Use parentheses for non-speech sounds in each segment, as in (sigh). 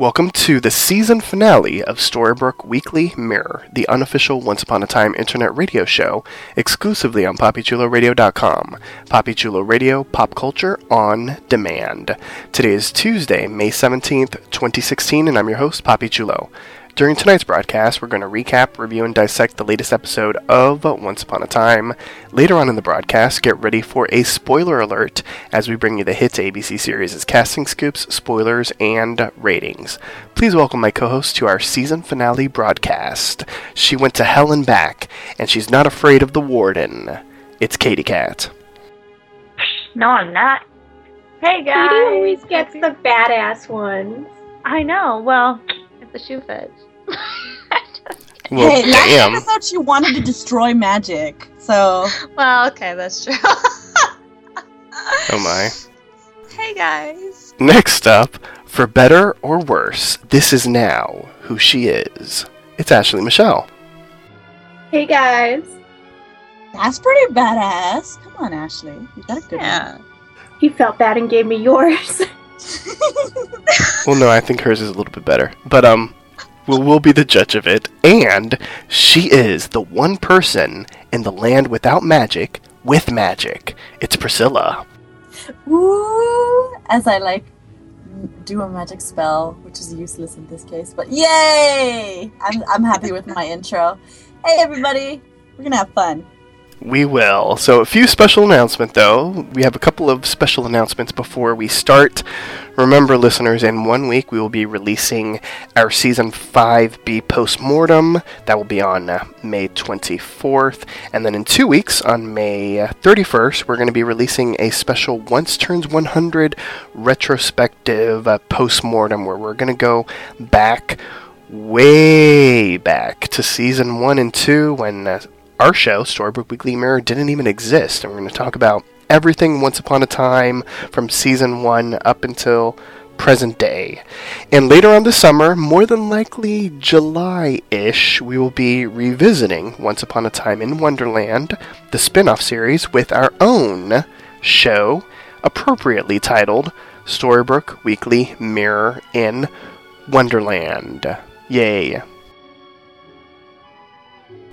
Welcome to the season finale of Storybrooke Weekly Mirror, the unofficial Once Upon a Time internet radio show, exclusively on PoppyChuloRadio.com. Poppy Chulo Radio, pop culture on demand. Today is Tuesday, May 17th, 2016, and I'm your host, Poppy Chulo. During tonight's broadcast, we're going to recap, review, and dissect the latest episode of Once Upon a Time. Later on in the broadcast, get ready for a spoiler alert as we bring you the hits ABC series' casting scoops, spoilers, and ratings. Please welcome my co host to our season finale broadcast. She went to hell and back, and she's not afraid of the warden. It's Katie Cat. No, I'm not. Hey guys. Katie always gets the badass ones. I know. Well, if the shoe fits. (laughs) Well, hey, last damn. episode she wanted to destroy magic, so well, okay, that's true. Oh my. hey guys. Next up, for better or worse, this is now who she is. It's Ashley Michelle. Hey guys. that's pretty badass. Come on, Ashley, you got a good Yeah. You felt bad and gave me yours. (laughs) (laughs) Well, no, I think hers is a little bit better. But, um, we'll, we'll be the judge of it. And she is the one person in the land without magic with magic. It's Priscilla. Woo! As I like do a magic spell, which is useless in this case, but yay! I'm I'm happy with my intro. Hey everybody, we're gonna have fun. We will. So, a few special announcements, though. We have a couple of special announcements before we start. Remember, listeners, in one week we will be releasing our Season 5B postmortem. That will be on uh, May 24th. And then in two weeks, on May uh, 31st, we're going to be releasing a special Once Turns 100 retrospective uh, postmortem where we're going to go back way back to season one and two when uh, our show, Storybrooke Weekly Mirror, didn't even exist. And we're going to talk about everything Once Upon a Time from season one up until present day. And later on this summer, more than likely July ish, we will be revisiting Once Upon a Time in Wonderland, the spin off series, with our own show, appropriately titled Storybrooke Weekly Mirror in Wonderland. Yay.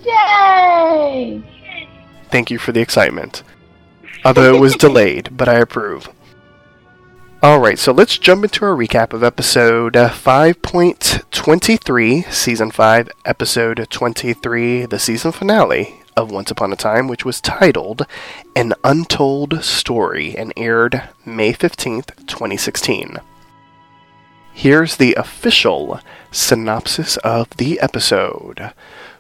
Yay! Thank you for the excitement. Although it was (laughs) delayed, but I approve. Alright, so let's jump into our recap of episode uh, 5.23, season 5, episode 23, the season finale of Once Upon a Time, which was titled An Untold Story and aired May 15th, 2016. Here's the official synopsis of the episode.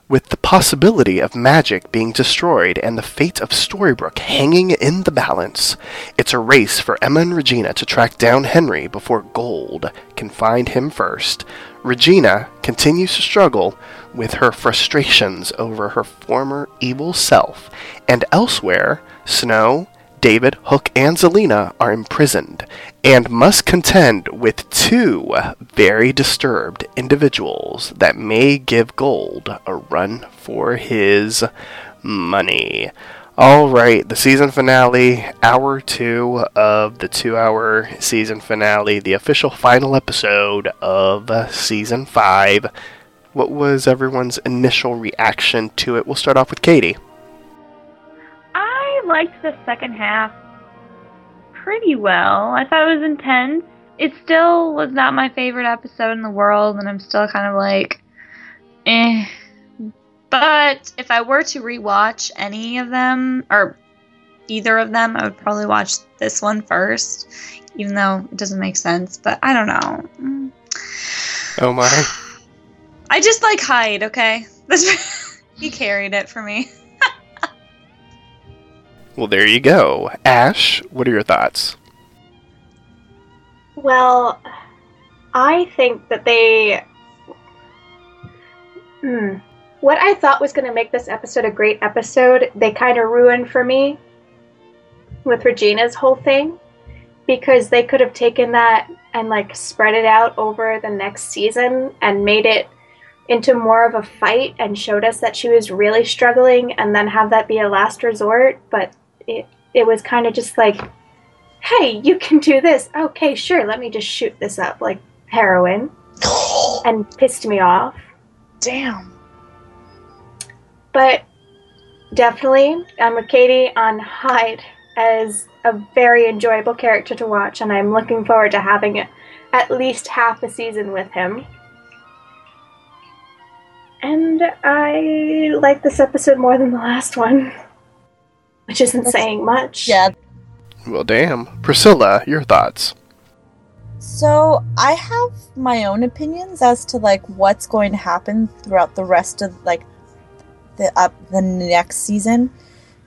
With the possibility of magic being destroyed and the fate of Storybrooke hanging in the balance, it's a race for Emma and Regina to track down Henry before Gold can find him first. Regina continues to struggle with her frustrations over her former evil self, and elsewhere, Snow, David, Hook, and Zelena are imprisoned and must contend with two very disturbed individuals that may give Gold a run for his money. All right, the season finale, hour two of the two hour season finale, the official final episode of season five. What was everyone's initial reaction to it? We'll start off with Katie. Liked the second half pretty well. I thought it was intense. It still was not my favorite episode in the world, and I'm still kind of like, eh. But if I were to rewatch any of them, or either of them, I would probably watch this one first, even though it doesn't make sense. But I don't know. Oh my. (sighs) I just like Hyde. Okay, (laughs) he carried it for me. Well, there you go. Ash, what are your thoughts? Well, I think that they. Hmm. What I thought was going to make this episode a great episode, they kind of ruined for me with Regina's whole thing. Because they could have taken that and like spread it out over the next season and made it into more of a fight and showed us that she was really struggling and then have that be a last resort. But it, it was kind of just like, hey, you can do this. Okay, sure, let me just shoot this up like heroin. (gasps) And pissed me off. Damn. But definitely, I'm with Katie on Hyde as a very enjoyable character to watch, and I'm looking forward to having at least half a season with him. And I like this episode more than the last one, which isn't That's- saying much. Yeah. Well, damn. Priscilla, your thoughts? So I have my own opinions as to like what's going to happen throughout the rest of like the up the next season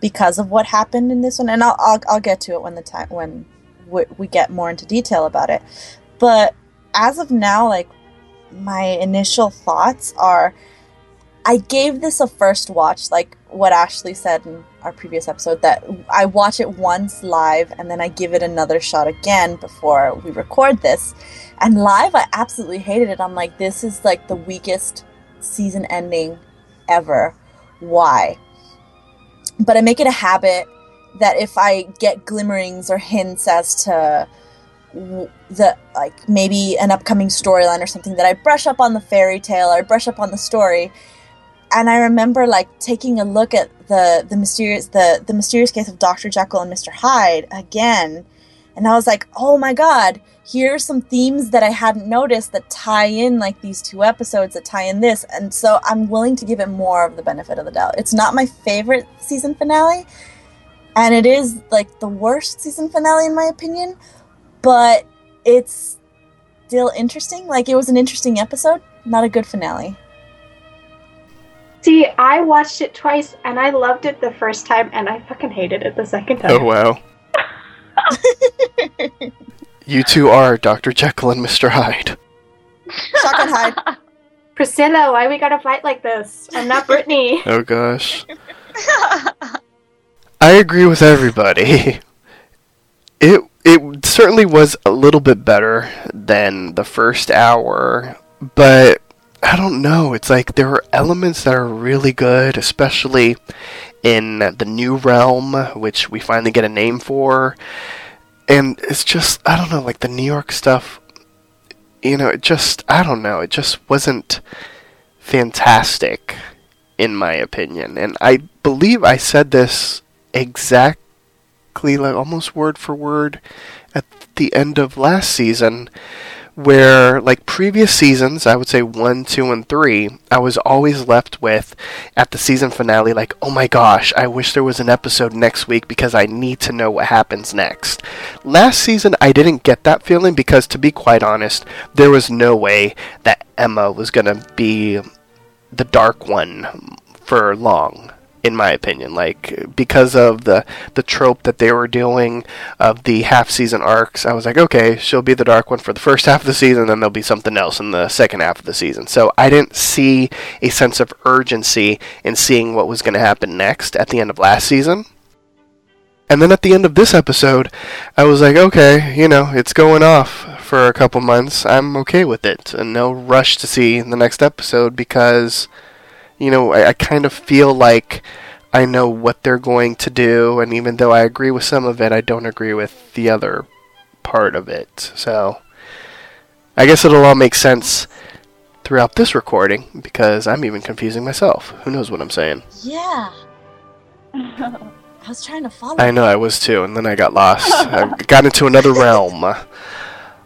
because of what happened in this one, and I'll I'll, I'll get to it when the time when we, we get more into detail about it. But as of now, like my initial thoughts are, I gave this a first watch, like what Ashley said in our previous episode, that I watch it once live and then I give it another shot again before we record this. And live, I absolutely hated it. I'm like, this is like the weakest season ending ever. Why? But I make it a habit that if I get glimmerings or hints as to the like maybe an upcoming storyline or something that I brush up on the fairy tale or I brush up on the story and I remember like taking a look at the the mysterious the the mysterious case of Dr. Jekyll and Mr. Hyde again and I was like oh my god here are some themes that I hadn't noticed that tie in like these two episodes that tie in this and so I'm willing to give it more of the benefit of the doubt it's not my favorite season finale and it is like the worst season finale in my opinion but it's still interesting like it was an interesting episode not a good finale See, I watched it twice and I loved it the first time and I fucking hated it the second oh, time. Oh, wow. (laughs) You two are Dr. Jekyll and Mr. Hyde. Shotgun Hyde. (laughs) Priscilla, why we gotta fight like this? I'm not Brittany. (laughs) Oh, gosh. I agree with everybody. It it certainly was a little bit better than the first hour, but I don't know. It's like there are elements that are really good, especially in the new realm, which we finally get a name for. And it's just I don't know, like the New York stuff. You know, it just I don't know. It just wasn't fantastic, in my opinion. And I believe I said this exactly like almost word for word at the end of last season where like previous seasons i would say 1 2 and 3 i was always left with at the season finale like oh my gosh i wish there was an episode next week because i need to know what happens next. Last season i didn't get that feeling because to be quite honest there was no way that emma was going to be the dark one for long in my opinion like because of the the trope that they were doing of the half season arcs i was like okay she'll be the dark one for the first (laughs) half of the season then there'll be something else in the second half of the season. So i didn't see a sense of urgency in seeing what was going to happen next at the end of last season. And then at the end of this episode i was like okay you know it's going off for a couple months. I'm okay with it. And no rush to see the next episode because you know, I, I kind of feel like I know what they're going to do, and even though I agree with some of it, I don't agree with the other part of it. So, I guess it'll all make sense throughout this recording because I'm even confusing myself. Who knows what I'm saying? Yeah. (laughs) I was trying to follow. I know I was too, and then I got lost. I got into another realm. (laughs)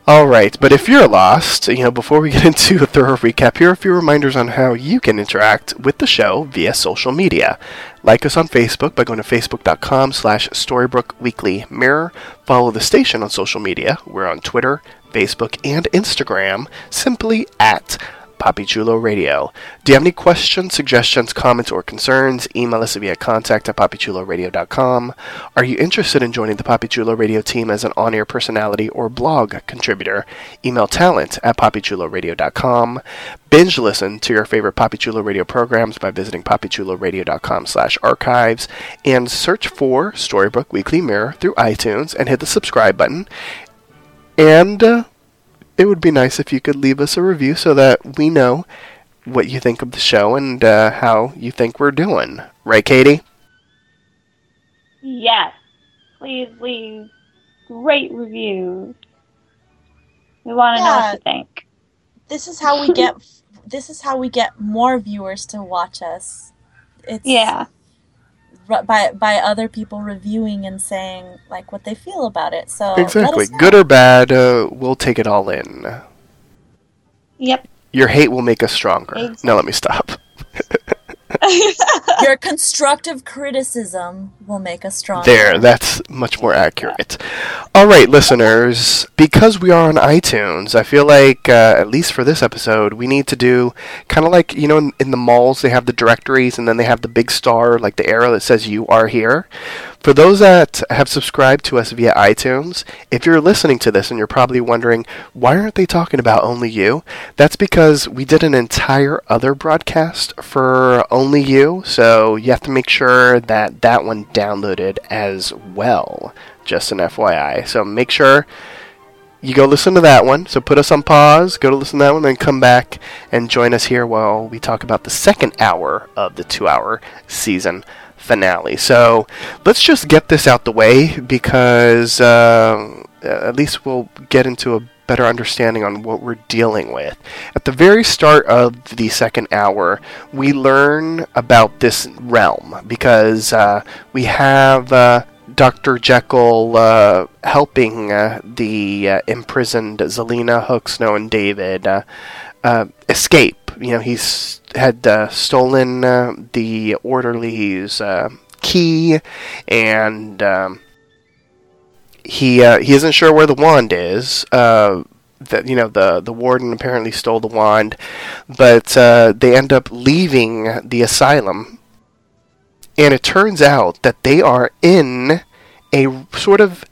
All right, but if you're lost, you know, before we (laughs) get into a thorough recap, here are a few reminders on how you can interact with the show via social media. Like us on Facebook by going to facebook.com slash Storybrooke Weekly Mirror. Follow the station on social media. We're on Twitter, Facebook, and Instagram, simply at Papi Chulo Radio. Do you have any questions, suggestions, comments, or concerns? Email us via contact at papichuloradio.com. Are you interested in joining the Papi Chulo Radio team as an on-air personality or blog contributor? Email talent at papichuloradio.com. Binge listen to your favorite Papi Chulo Radio programs by visiting papichuloradio.com slash archives and search for Storybrooke Weekly Mirror through iTunes and hit the subscribe button. And... Uh, it would be nice if you could leave us a review so that we know what you think of the show and uh, how you think we're doing. Right, Katie? Yes. Please leave great reviews. We want to know what you think. This is how we get. (laughs) this is how we get more viewers to watch us. It's Yeah. R- by by other people reviewing and saying like what they feel about it. So exactly. Good or bad, uh, we'll take it all in. Yep. Your hate will make us stronger. Exactly. Now let me stop. (laughs) Your constructive criticism will make us stronger. There, that's much more accurate. All right, listeners, because we are on iTunes, I feel like, uh, at least for this episode, we need to do kind of like, you know, in, in the malls, they have the directories and then they have the big star, like the arrow that says you are here. For those that have subscribed to us via iTunes, if you're listening to this and you're probably wondering, why aren't they talking about Only You? That's because we did an entire other broadcast for Only You, so you have to make sure that that one downloaded as well. Just an FYI. So make sure you go listen to that one. So put us on pause, go to listen to that one, then come back and join us here while we talk about the second hour of the two hour season finale. So let's just get this out the way because uh, at least we'll get into a better understanding on what we're dealing with. At the very start of the second hour, we learn about this realm because uh, we have. Uh, Dr. Jekyll uh, helping uh, the uh, imprisoned Zelena, Hook, Snow, and David uh, uh, escape. You know, he's had uh, stolen uh, the orderly's uh, key, and um, he uh, he isn't sure where the wand is. Uh, that you know the the warden apparently stole the wand, but they end up leaving the asylum, and it turns out that they are in a sort of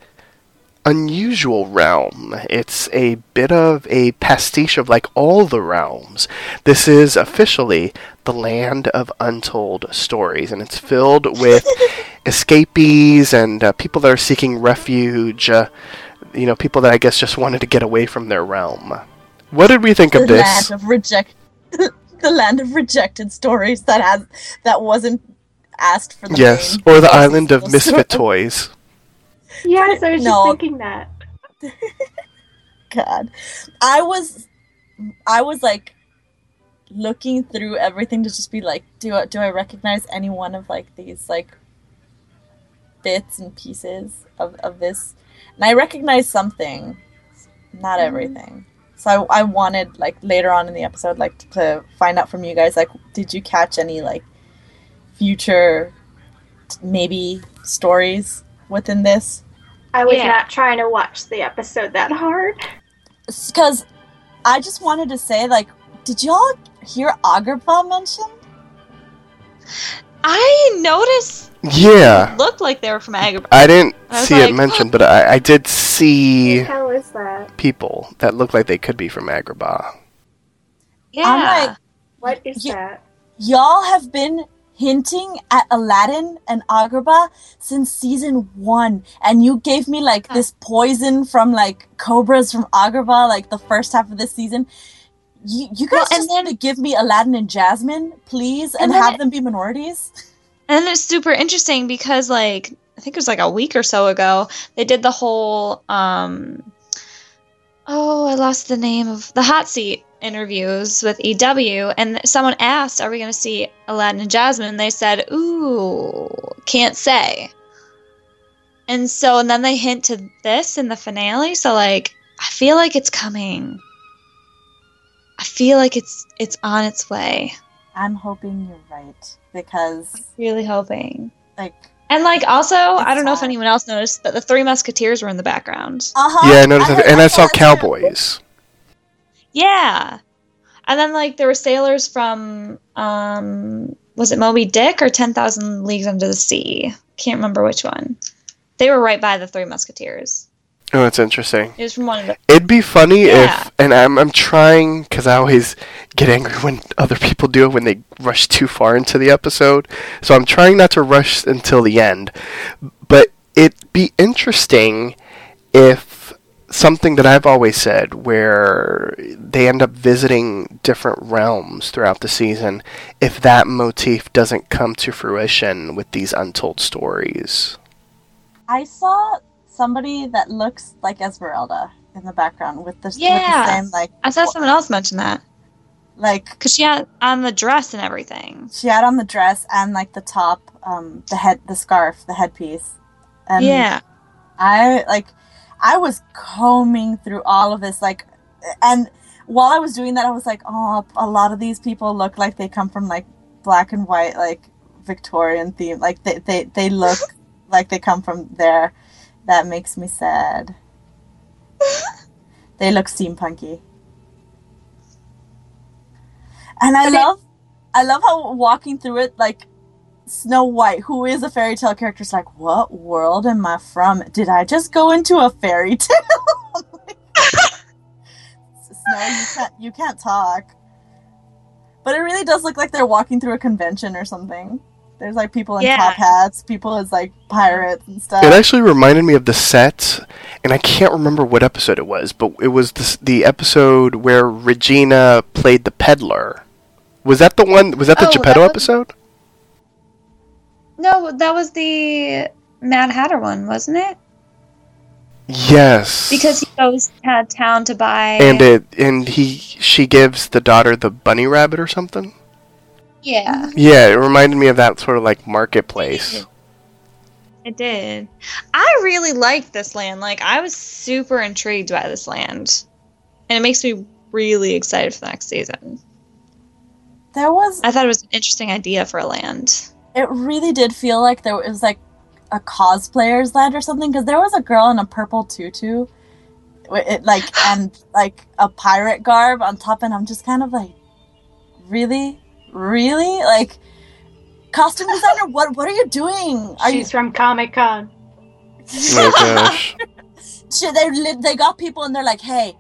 unusual realm. It's a bit of a pastiche of like all the realms. This is officially the land of untold stories, and it's filled with (laughs) escapees and uh, people that are seeking refuge. Uh, you know, people that I guess just wanted to get away from their realm. What did we think the of this? land of reject, (laughs) the land of rejected stories that has that wasn't asked for the Yes, main or the island of misfit toys. Yes, I was No. just thinking that. (laughs) God, I was, I was like looking through everything to just be like, do I, do I recognize any one of like these like bits and pieces of, of this? And I recognized something, not Mhm. everything. So I, I wanted like later on in the episode like to, to find out from you guys like, did you catch any like future maybe stories within this? I was Yeah. not trying to watch the episode that hard. because I just wanted to say, like, did y'all hear Agrabah mentioned? I noticed Yeah. looked like they were from Agrabah. I didn't I was see it mentioned, but I, I did see the hell is that? people that look like they could be from Agrabah. Yeah. I'm like, What is Ye- that? y'all have been hinting at Aladdin and Agrabah since season one, and you gave me like this poison from like cobras from Agrabah, like the first half of this season. You, you guys Well, and just then- need to give me Aladdin and Jasmine, please, and, And have it- them be minorities. And it's super interesting because like I think it was like a week or so ago, they did the whole um oh, I lost the name of the hot seat interviews with EW and someone asked, Are we gonna see Aladdin and Jasmine? And they said, Ooh, can't say. And so and then they hint to this in the finale, so like I feel like it's coming. I feel like it's it's on its way. I'm hoping you're right because, Really hoping. like, And like also, I don't know if anyone else noticed, but the Three Musketeers were in the background. uh huh. Yeah, I noticed that, and I saw cowboys. Yeah. And then like there were sailors from um was it Moby Dick or Ten Thousand Leagues Under the Sea? Can't remember which one. They were right by the Three Musketeers. Oh, that's interesting. It was from one of the It'd be funny Yeah. if, and I'm I'm trying because I always get angry when other people do it when they rush too far into the episode. So I'm trying not to rush until the end. But it'd be interesting if something that I've always said, where they end up visiting different realms throughout the season, if that motif doesn't come to fruition with these untold stories. I saw somebody that looks like Esmeralda in the background with the, with Yeah. the same like I saw someone else mention that like because she had on the dress and everything. she had on the dress and like the top, um, the head, the scarf, the headpiece. And yeah, I like, I was combing through all of this, like, and while I was doing that, I was like, oh, a lot of these people look like they come from like black and white, like Victorian theme, like they they they look (laughs) like they come from there. That makes me sad. (laughs) they look steampunky. And I they- love I love how walking through it like Snow White, who is a fairy tale character, is like, What world am I from? Did I just go into a fairy (laughs) tale? I'm (laughs) Snow, you can't you can't talk. But it really does look like they're walking through a convention or something. There's like people in Yeah. top hats, people as like pirates and stuff. It actually reminded me of the set, and I can't remember what episode it was, but it was the, the episode where Regina played the peddler. Was that the one? Was that the Oh, Geppetto that was- episode? No, that was the Mad Hatter one, wasn't it? Yes. Because he goes to town to buy. and it and he she gives the daughter the bunny rabbit or something. yeah, Yeah, it reminded me of that sort of like marketplace. it did. I really liked this land. Like I was super intrigued by this land, and it makes me really excited for the next season. there was I thought it was an interesting idea for a land. It really did feel like there was like a cosplayer's land or something because there was a girl in a purple tutu it like (sighs) and like a pirate garb on top and i'm just kind of like really really like costume (laughs) designer what what are you doing are She's from Comic Con. (laughs) Oh gosh. Shit, they they got people and they're like, hey,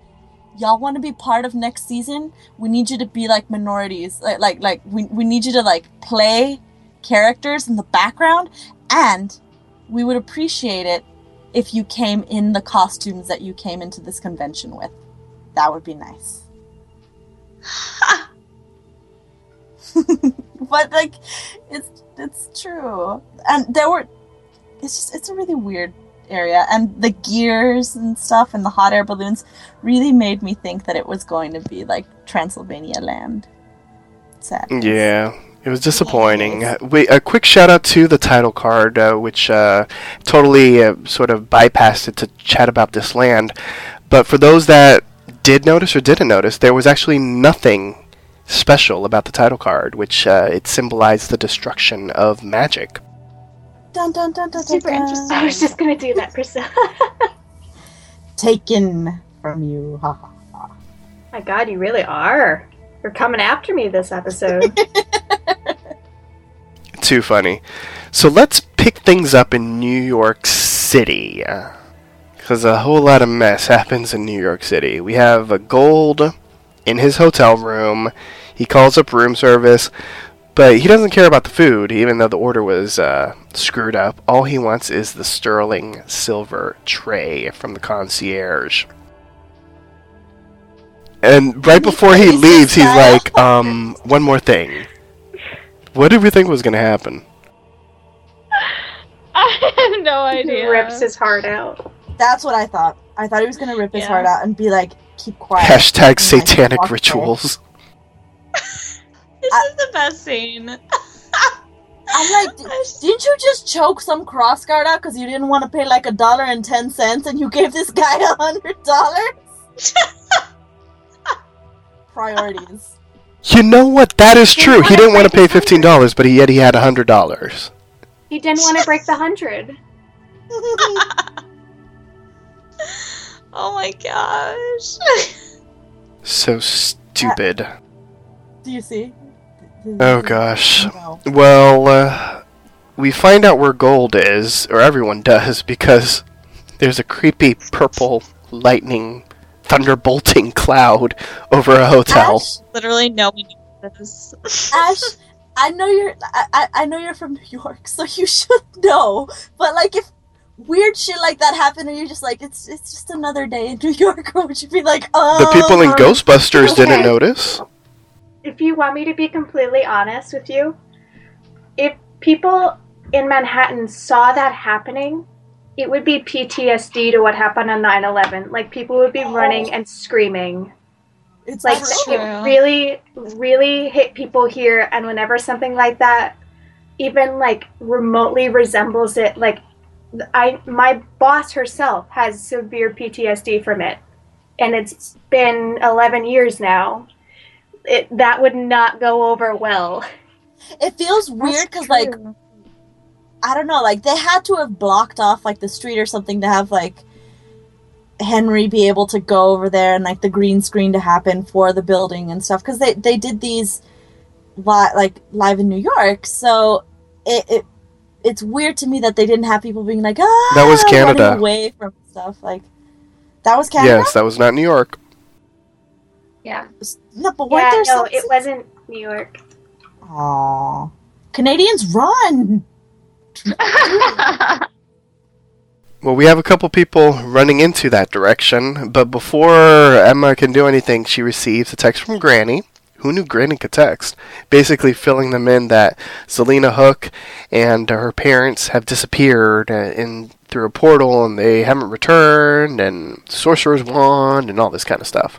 y'all want to be part of next season? We need you to be like minorities, like like like we we need you to like play characters in the background, and we would appreciate it if you came in the costumes that you came into this convention with. That would be nice. (laughs) but like, it's it's true, and there were. It's just it's a really weird area and the gears and stuff and the hot air balloons really made me think that it was going to be like Transylvania land. Sad. Yeah, it was disappointing. Uh, Wait, a quick shout out to the title card, uh, which uh, totally uh, sort of bypassed it to chat about this land. But for those that did notice or didn't notice, there was actually nothing special about the title card, which uh, it symbolized the destruction of magic. Dun, dun, dun, dun, Super dun, dun. interesting. I was just gonna do that, Priscilla. (laughs) taken from you. Ha, ha, ha. My God, you really are. You're coming after me this episode. (laughs) Too funny. So let's pick things up in New York City. Because a whole lot of mess happens in New York City. We have a gold in his hotel room. He calls up room service, but he doesn't care about the food, even though the order was uh, screwed up. All he wants is the sterling silver tray from the concierge. And right before he leaves, he's like, um, one more thing. What did we think was going to happen? (laughs) I have no idea. He rips his heart out. That's what I thought. I thought he was gonna rip his Yeah. heart out and be like, "Keep quiet." Hashtag satanic rituals. (laughs) This is the best scene. I'm like, (laughs) didn't you just choke some cross guard out because you didn't want to pay like a dollar and ten cents and you gave this guy a hundred dollars? Priorities. You know what? That is He true. He didn't want to pay fifteen dollars, but he, yet he had hundred dollars. He didn't want to (laughs) break the hundred. (laughs) Oh my gosh. (laughs) So stupid. Do you see? Oh gosh. No. Well, uh, we find out where gold is, or everyone does, because there's a creepy purple lightning thunderbolting cloud over a hotel. Ash, Literally no one knew this. Ash, I know you're. I, I I know you're from New York, so you (laughs) should know. But like, if weird shit like that happened, and you're just like, it's it's just another day in (laughs) New York, or would you be like, oh? The people in Um, Ghostbusters (laughs) didn't notice. If you want me to be completely honest with you, if people in Manhattan saw that happening, it would be PTSD to what happened on 9/11. Like people would be oh. running and screaming. It's Like true. true. it really, really hit people here. And whenever something like that, even like remotely resembles it, like I, my boss herself has severe PTSD from it, and it's been 11 years now. It that would not go over well. It feels weird because like I don't know, like they had to have blocked off like the street or something to have like Henry be able to go over there and like the green screen to happen for the building and stuff because they they did these li- like live in New York, so it, it it's weird to me that they didn't have people being like ah That was Canada. away from stuff like that was Canada. Yes, that was not New York. Yeah. No, but Yeah. there No, some? it wasn't New York. Aw. Canadians run. (laughs) Well, we have a couple people running into that direction, but before Emma can do anything, she receives a text from Granny. Who knew Granny could text? Basically, filling them in that Zelena Hook and her parents have disappeared uh, in through a portal, and they haven't returned, and Sorcerer's Wand, and all this kind of stuff.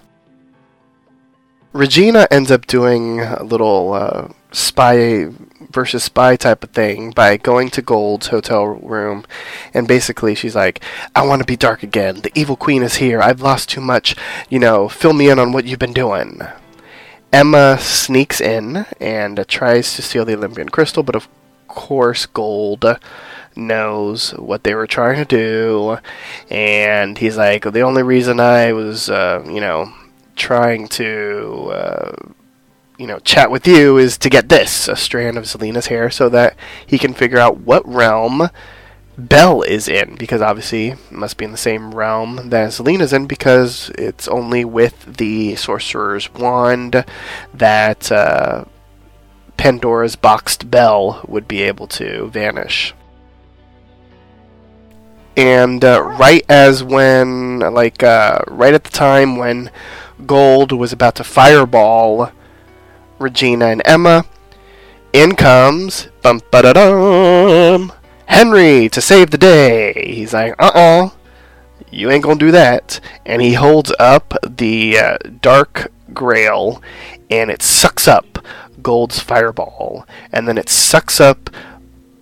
Regina ends up doing a little uh, spy versus spy type of thing by going to Gold's hotel room and basically she's like i want to be dark again. The evil queen is here. I've lost too much. You know fill me in on what you've been doing. Emma sneaks in and tries to steal the olympian crystal but of course gold knows what they were trying to do. And he's like the only reason i was uh, you know trying to uh, you know, chat with you is to get this, a strand of Zelena's hair, so that he can figure out what realm Belle is in, because obviously it must be in the same realm that Zelena's in, because it's only with the Sorcerer's Wand that uh, Pandora's boxed Belle would be able to vanish. And uh, right as when, like, uh, right at the time when Gold was about to fireball Regina and Emma. In comes bum ba dum Henry to save the day. He's like, uh uh you ain't gonna do that. And he holds up the uh, dark grail, and it sucks up Gold's fireball, and then it sucks up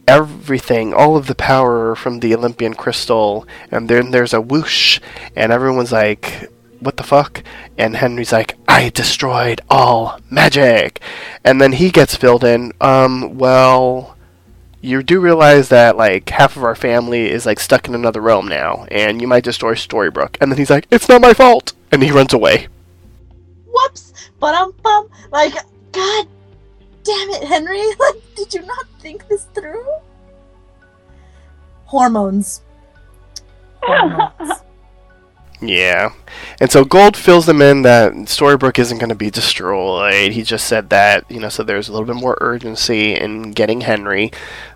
everything, all of the power from the Olympian crystal, and then there's a whoosh, and everyone's like, what the fuck? And Henry's like, I destroyed all magic. And then he gets filled in, um, well, you do realize that, like, half of our family is, like, stuck in another realm now, and you might destroy Storybrooke. And then he's like, it's not my fault! And he runs away. Whoops. But um bum. Like, God damn it, Henry. (laughs) Like, did you not think this through? Hormones. (laughs) Hormones. Yeah. And so Gold fills them in that Storybrooke isn't going to be destroyed. He just said that, you know, so there's a little bit more urgency in getting Henry.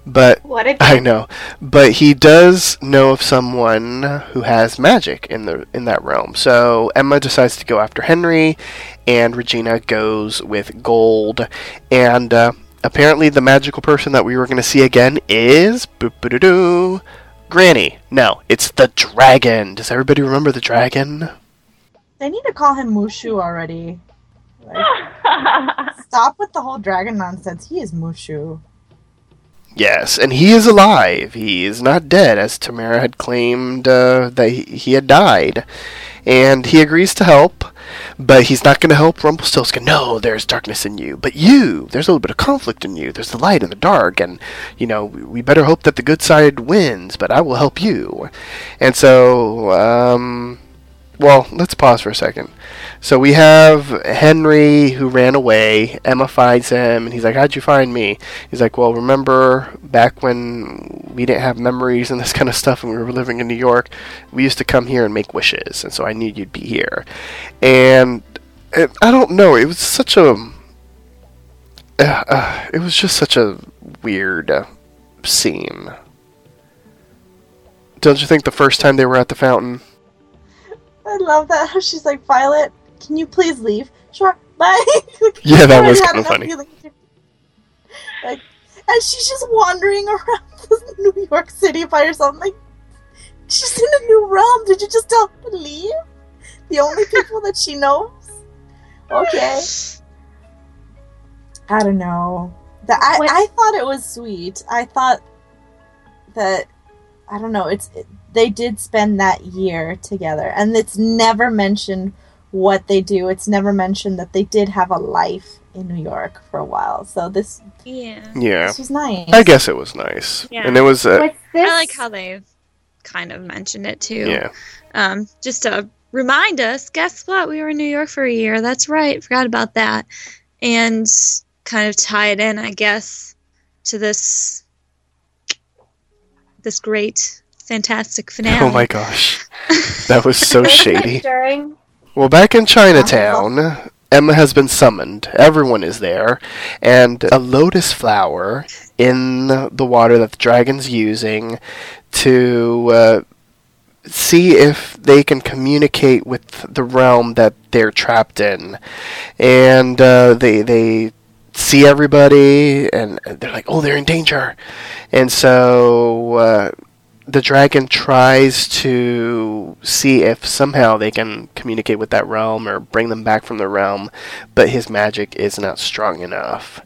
But (laughs) I know, but he does know of someone who has magic in the in that realm. So Emma decides to go after Henry, and Regina goes with Gold, and uh, apparently the magical person that we were going to see again is boop-a-doo-doo, Granny. No, it's the dragon. Does everybody remember the dragon? They need to call him Mushu already. Like, stop with the whole dragon nonsense. He is Mushu. Yes, and he is alive. He is not dead, as Tamara had claimed uh, that he, he had died. and he agrees to help. But he's not going to help Rumpelstiltskin. No, there's darkness in you. But you, there's a little bit of conflict in you. There's the light and the dark, and you know we better hope that the good side wins. But I will help you. And so, um, well, let's pause for a second. So we have Henry who ran away. Emma finds him, and he's like, "How'd you find me?" He's like, "Well, remember back when we didn't have memories and this kind of stuff, and we were living in New York, we used to come here and make wishes, and so I knew you'd be here." And it, I don't know, it was such a, uh, uh, it was just such a weird scene. Don't you think the first time they were at the fountain? I love that how she's like, Violet, can you please leave? Sure, (laughs) bye. Yeah, that was kind of funny. Like, and she's just wandering (laughs) around New York City by herself. Like, she's in a new realm. Did you just tell her to leave? The only people that she knows. Okay. I don't know. The, I, What- I thought it was sweet. I thought that I don't know. It's it, they did spend that year together, and it's never mentioned what they do. It's never mentioned that they did have a life in New York for a while. So this Yeah. Yeah, this was nice. I guess it was nice, Yeah. and it was uh, Was this I like how they've kind of mentioned it too. yeah. Um, just to remind us, guess what? We were in New York for a year. That's right. Forgot about that. And kind of tie it in, I guess, to this this great, fantastic finale. (laughs) Oh my gosh, (laughs) that was so shady. during Well, back in Chinatown, Emma has been summoned. Everyone is there, and a lotus flower in the water that the dragon's using to uh, see if they can communicate with the realm that they're trapped in. And uh, they they see everybody, and they're like, "Oh, they're in danger," and so. Uh, the dragon tries to see if somehow they can communicate with that realm or bring them back from the realm, but his magic is not strong enough.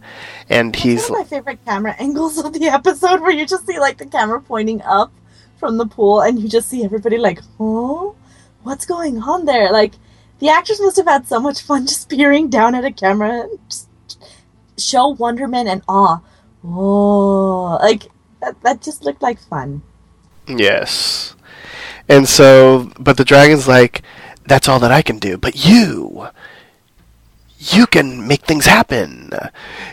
And he's one of my favorite camera angles of the (laughs) episode, where you just see like the camera pointing up from the pool, and you just see everybody like, "Oh, what's going on there?" Like the actors must have had so much fun (laughs) just peering down at a camera, and just show wonderment and awe. Oh, like that, that just looked like fun. Yes. And so, but the dragon's like, that's all that I can do. But you, you can make things happen.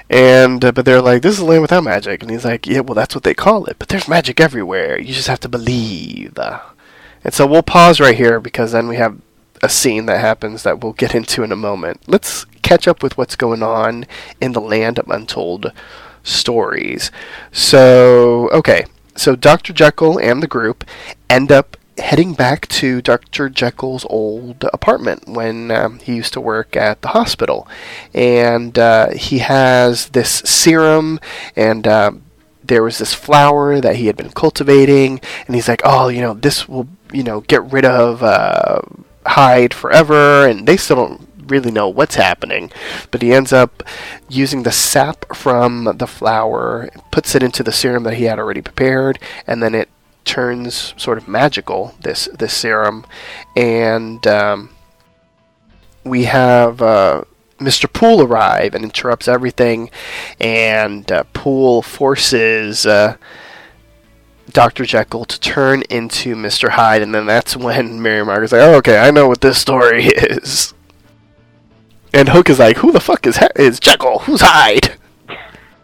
And uh, but they're like, this is a land without magic. And he's like, yeah, well, that's what they call it. But there's magic everywhere. You just have to believe. And so we'll pause right here because then we have a scene that happens that we'll get into in a moment. Let's catch up with what's going on in the land of untold stories. So, okay. So Dr. Jekyll and the group end up heading back to Dr. Jekyll's old apartment when um, he used to work at the hospital. And uh, he has this serum and um, there was this flower that he had been cultivating and he's like, "Oh, you know, this will, you know, get rid of uh, Hyde forever." And they still don't really know what's happening, but he ends up using the sap from the flower, puts it into the serum that he had already prepared, and then it turns sort of magical. This this serum, and um, we have. Uh, Mr. Poole arrive and interrupts everything, and uh, Poole forces uh, Dr. Jekyll to turn into Mr. Hyde, and then that's when Mary Margaret's like, "Oh, okay, I know what this story (laughs) is." And Hook is like, "Who the fuck is ha- is Jekyll? Who's Hyde?"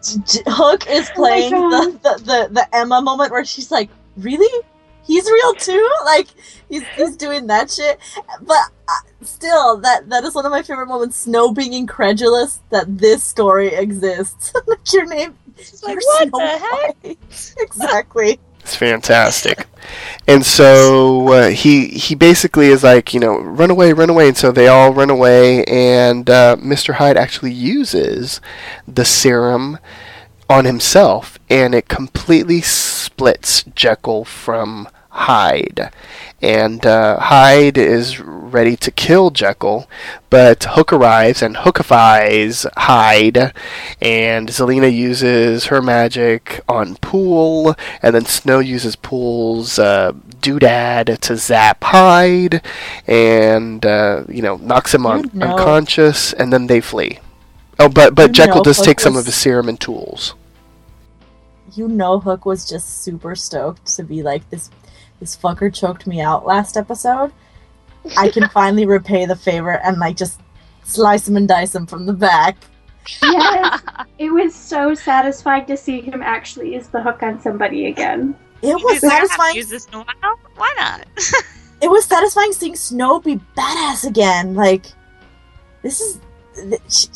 J- Hook is Oh playing the, the, the, the Emma moment where she's like, really? He's real too? (laughs) Like, he's, he's doing that shit. But uh, still, that, that is one of my favorite moments. Snow being incredulous that this story exists. (laughs) like, your name. like, "What Snow the heck?" White." (laughs) exactly. It's fantastic. (laughs) And so uh, he he basically is like, you know, run away, run away. And so they all run away, and uh, Mr. Hyde actually uses the serum on himself, and it completely splits Jekyll from Hyde. And uh, Hyde is ready to kill Jekyll, but Hook arrives and hookifies Hyde, and Zelena uses her magic on Poole, and then Snow uses Poole's uh, doodad to zap Hyde, and uh, you know knocks him on unconscious, and then they flee. Oh, but but You Jekyll know does Hook take some of his serum and tools. You know, Hook was just super stoked to be like this. This fucker choked me out last episode. I can (laughs) finally repay the favor and like just slice him and dice him from the back. Yes, (laughs) it was so satisfying to see him actually use the hook on somebody again. It was Because I haven't satisfying. used this in a while. Why not? (laughs) It was satisfying seeing Snow be badass again. Like this is she,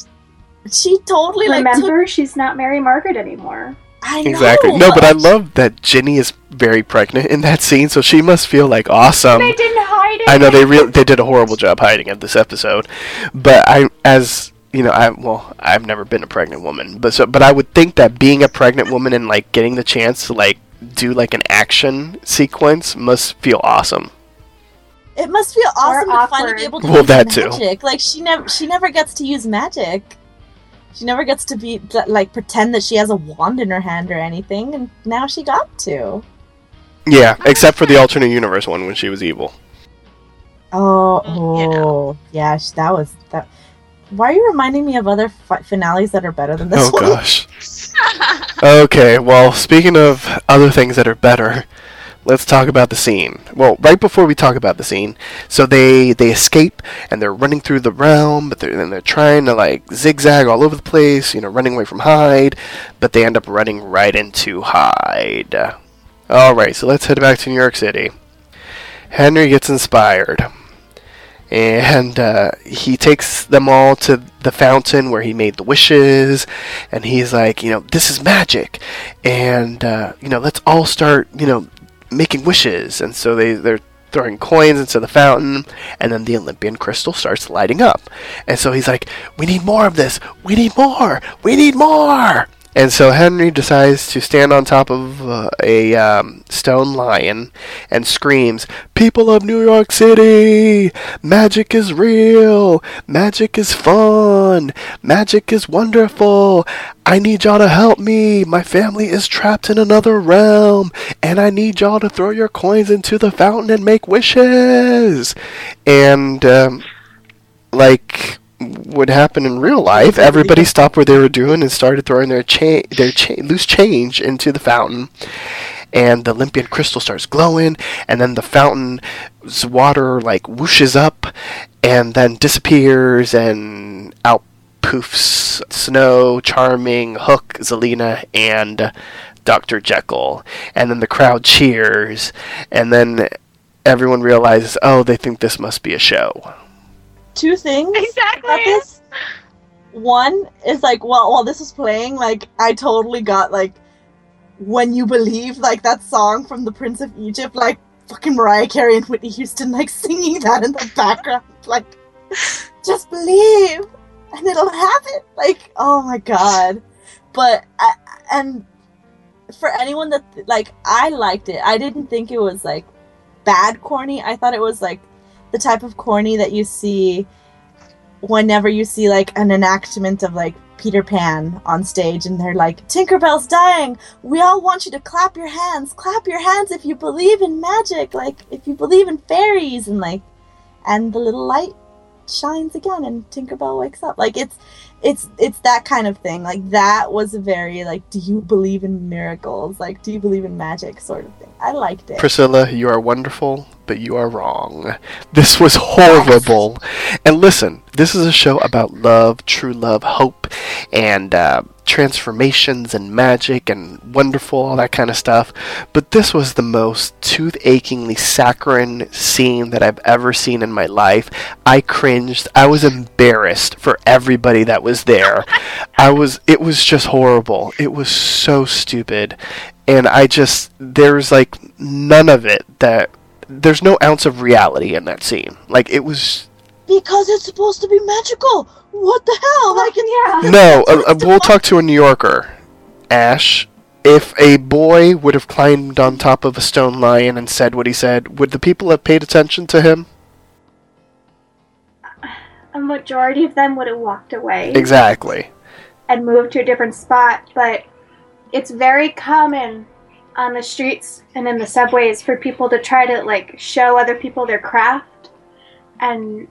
she totally like took, she's not Mary Margaret anymore. I know. Exactly. No, but I love that Ginny is very pregnant in that scene, so she must feel like awesome. they didn't hide it. I know they really they did a horrible job hiding it this episode, but I as you know I well I've never been a pregnant woman, but so but I would think that being a pregnant woman and like getting the chance to like do like an action sequence must feel awesome. It must feel awesome to finally be able to Well, use that too. magic. Like she never she never gets to use magic. She never gets to be like pretend that she has a wand in her hand or anything, and now she got to. Yeah, except for the alternate universe one when she was evil. Oh, Mm, yeah. oh, yeah. that was that. Why are you reminding me of other fi- finales that are better than this Oh one? gosh. (laughs) Okay, well, speaking of other things that are better, let's talk about the scene. Well, right before we talk about the scene, so they they escape and they're running through the realm, but they're and they're trying to like zigzag all over the place, you know, running away from Hyde, but they end up running right into Hyde. All right, so let's head back to New York City. Henry gets inspired. And uh, he takes them all to the fountain where he made the wishes, and he's like, you know, this is magic, and uh, you know, let's all start, you know, making wishes. And so they they're throwing coins into the fountain, and then the Olympian crystal starts lighting up. And so he's like, we need more of this. We need more. We need more. And so Henry decides to stand on top of uh, a um, stone lion and screams, People of New York City! Magic is real! Magic is fun! Magic is wonderful! I need y'all to help me! My family is trapped in another realm! And I need y'all to throw your coins into the fountain and make wishes! And, um, like would happen in real life, everybody stopped what they were doing and started throwing their cha- their cha- loose change into the fountain. And the Olympian crystal starts glowing, and then the fountain's water like whooshes up, and then disappears, and out poofs Snow, Charming, Hook, Zelena, and Dr. Jekyll. And then the crowd cheers, and then everyone realizes, oh, they think this must be a show. Two things exactly. about this. One is like, well, while this was playing, like I totally got like, when you believe, like that song from the Prince of Egypt, like fucking Mariah Carey and Whitney Houston, like (laughs) singing that in the background, like just believe and it'll happen. Like, oh my god! But I, and for anyone that like, I liked it. I didn't think it was like bad corny. I thought it was like the type of corny that you see whenever you see like an enactment of like Peter Pan on stage and they're like, Tinkerbell's dying. We all want you to clap your hands. Clap your hands if you believe in magic, like if you believe in fairies and like and the little light shines again and Tinkerbell wakes up. Like it's it's it's that kind of thing. Like that was a very like do you believe in miracles? Like do you believe in magic sort of thing. I liked it. Priscilla, you are wonderful, but you are wrong. This was horrible. And listen, this is a show about love, true love, hope, and uh, transformations and magic and wonderful, all that kind of stuff. But this was the most tooth achingly saccharine scene that I've ever seen in my life. I cringed. I was embarrassed for everybody that was there. I was, it was just horrible. It was so stupid and I just there's like none of it that there's no ounce of reality in that scene. Like it was because it's supposed to be magical. What the hell? Like it's yeah. no. Uh, uh, we'll talk to a New Yorker, Ash. if a boy would have climbed on top of a stone lion and said what he said, would the people have paid attention to him? A majority of them would have walked away Exactly. and moved to a different spot, but it's very common on the streets and in the subways for people to try to like show other people their craft. And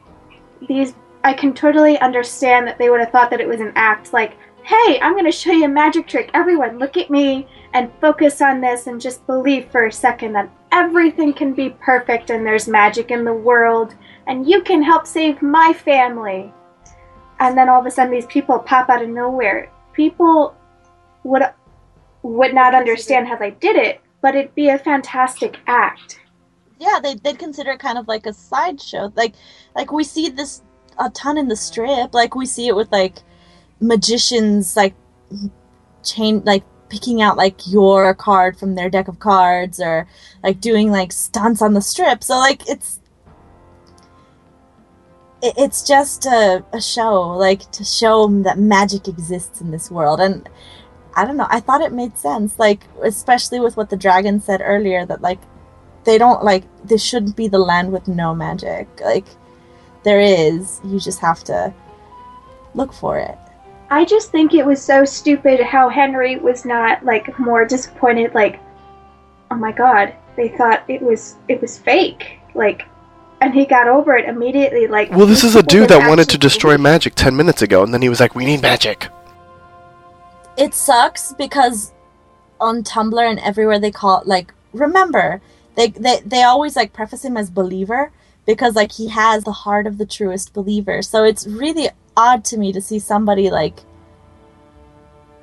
these, I can totally understand that they would have thought that it was an act like, hey, I'm going to show you a magic trick. Everyone, look at me and focus on this and just believe for a second that everything can be perfect and there's magic in the world and you can help save my family. And then all of a sudden these people pop out of nowhere. People would would not understand how they did it, but it'd be a fantastic act. Yeah, they they'd consider it kind of like a sideshow. Like like we see this a ton in the strip. Like we see it with like magicians like chain like picking out like your card from their deck of cards or like doing like stunts on the strip. So like it's it's just a, a show like to show that magic exists in this world and i don't know i thought it made sense like especially with what the dragon said earlier that like they don't like this shouldn't be the land with no magic like there is you just have to look for it I just think it was so stupid how Henry was not like more disappointed like oh my god, they thought it was it was fake. Like and he got over it immediately like Well, this is a dude that wanted to destroy magic 10 minutes ago, and then he was like, we need magic. It sucks because on Tumblr and everywhere they call it, like remember they they they always like preface him as believer because like he has the heart of the truest believer. So it's really odd to me to see somebody like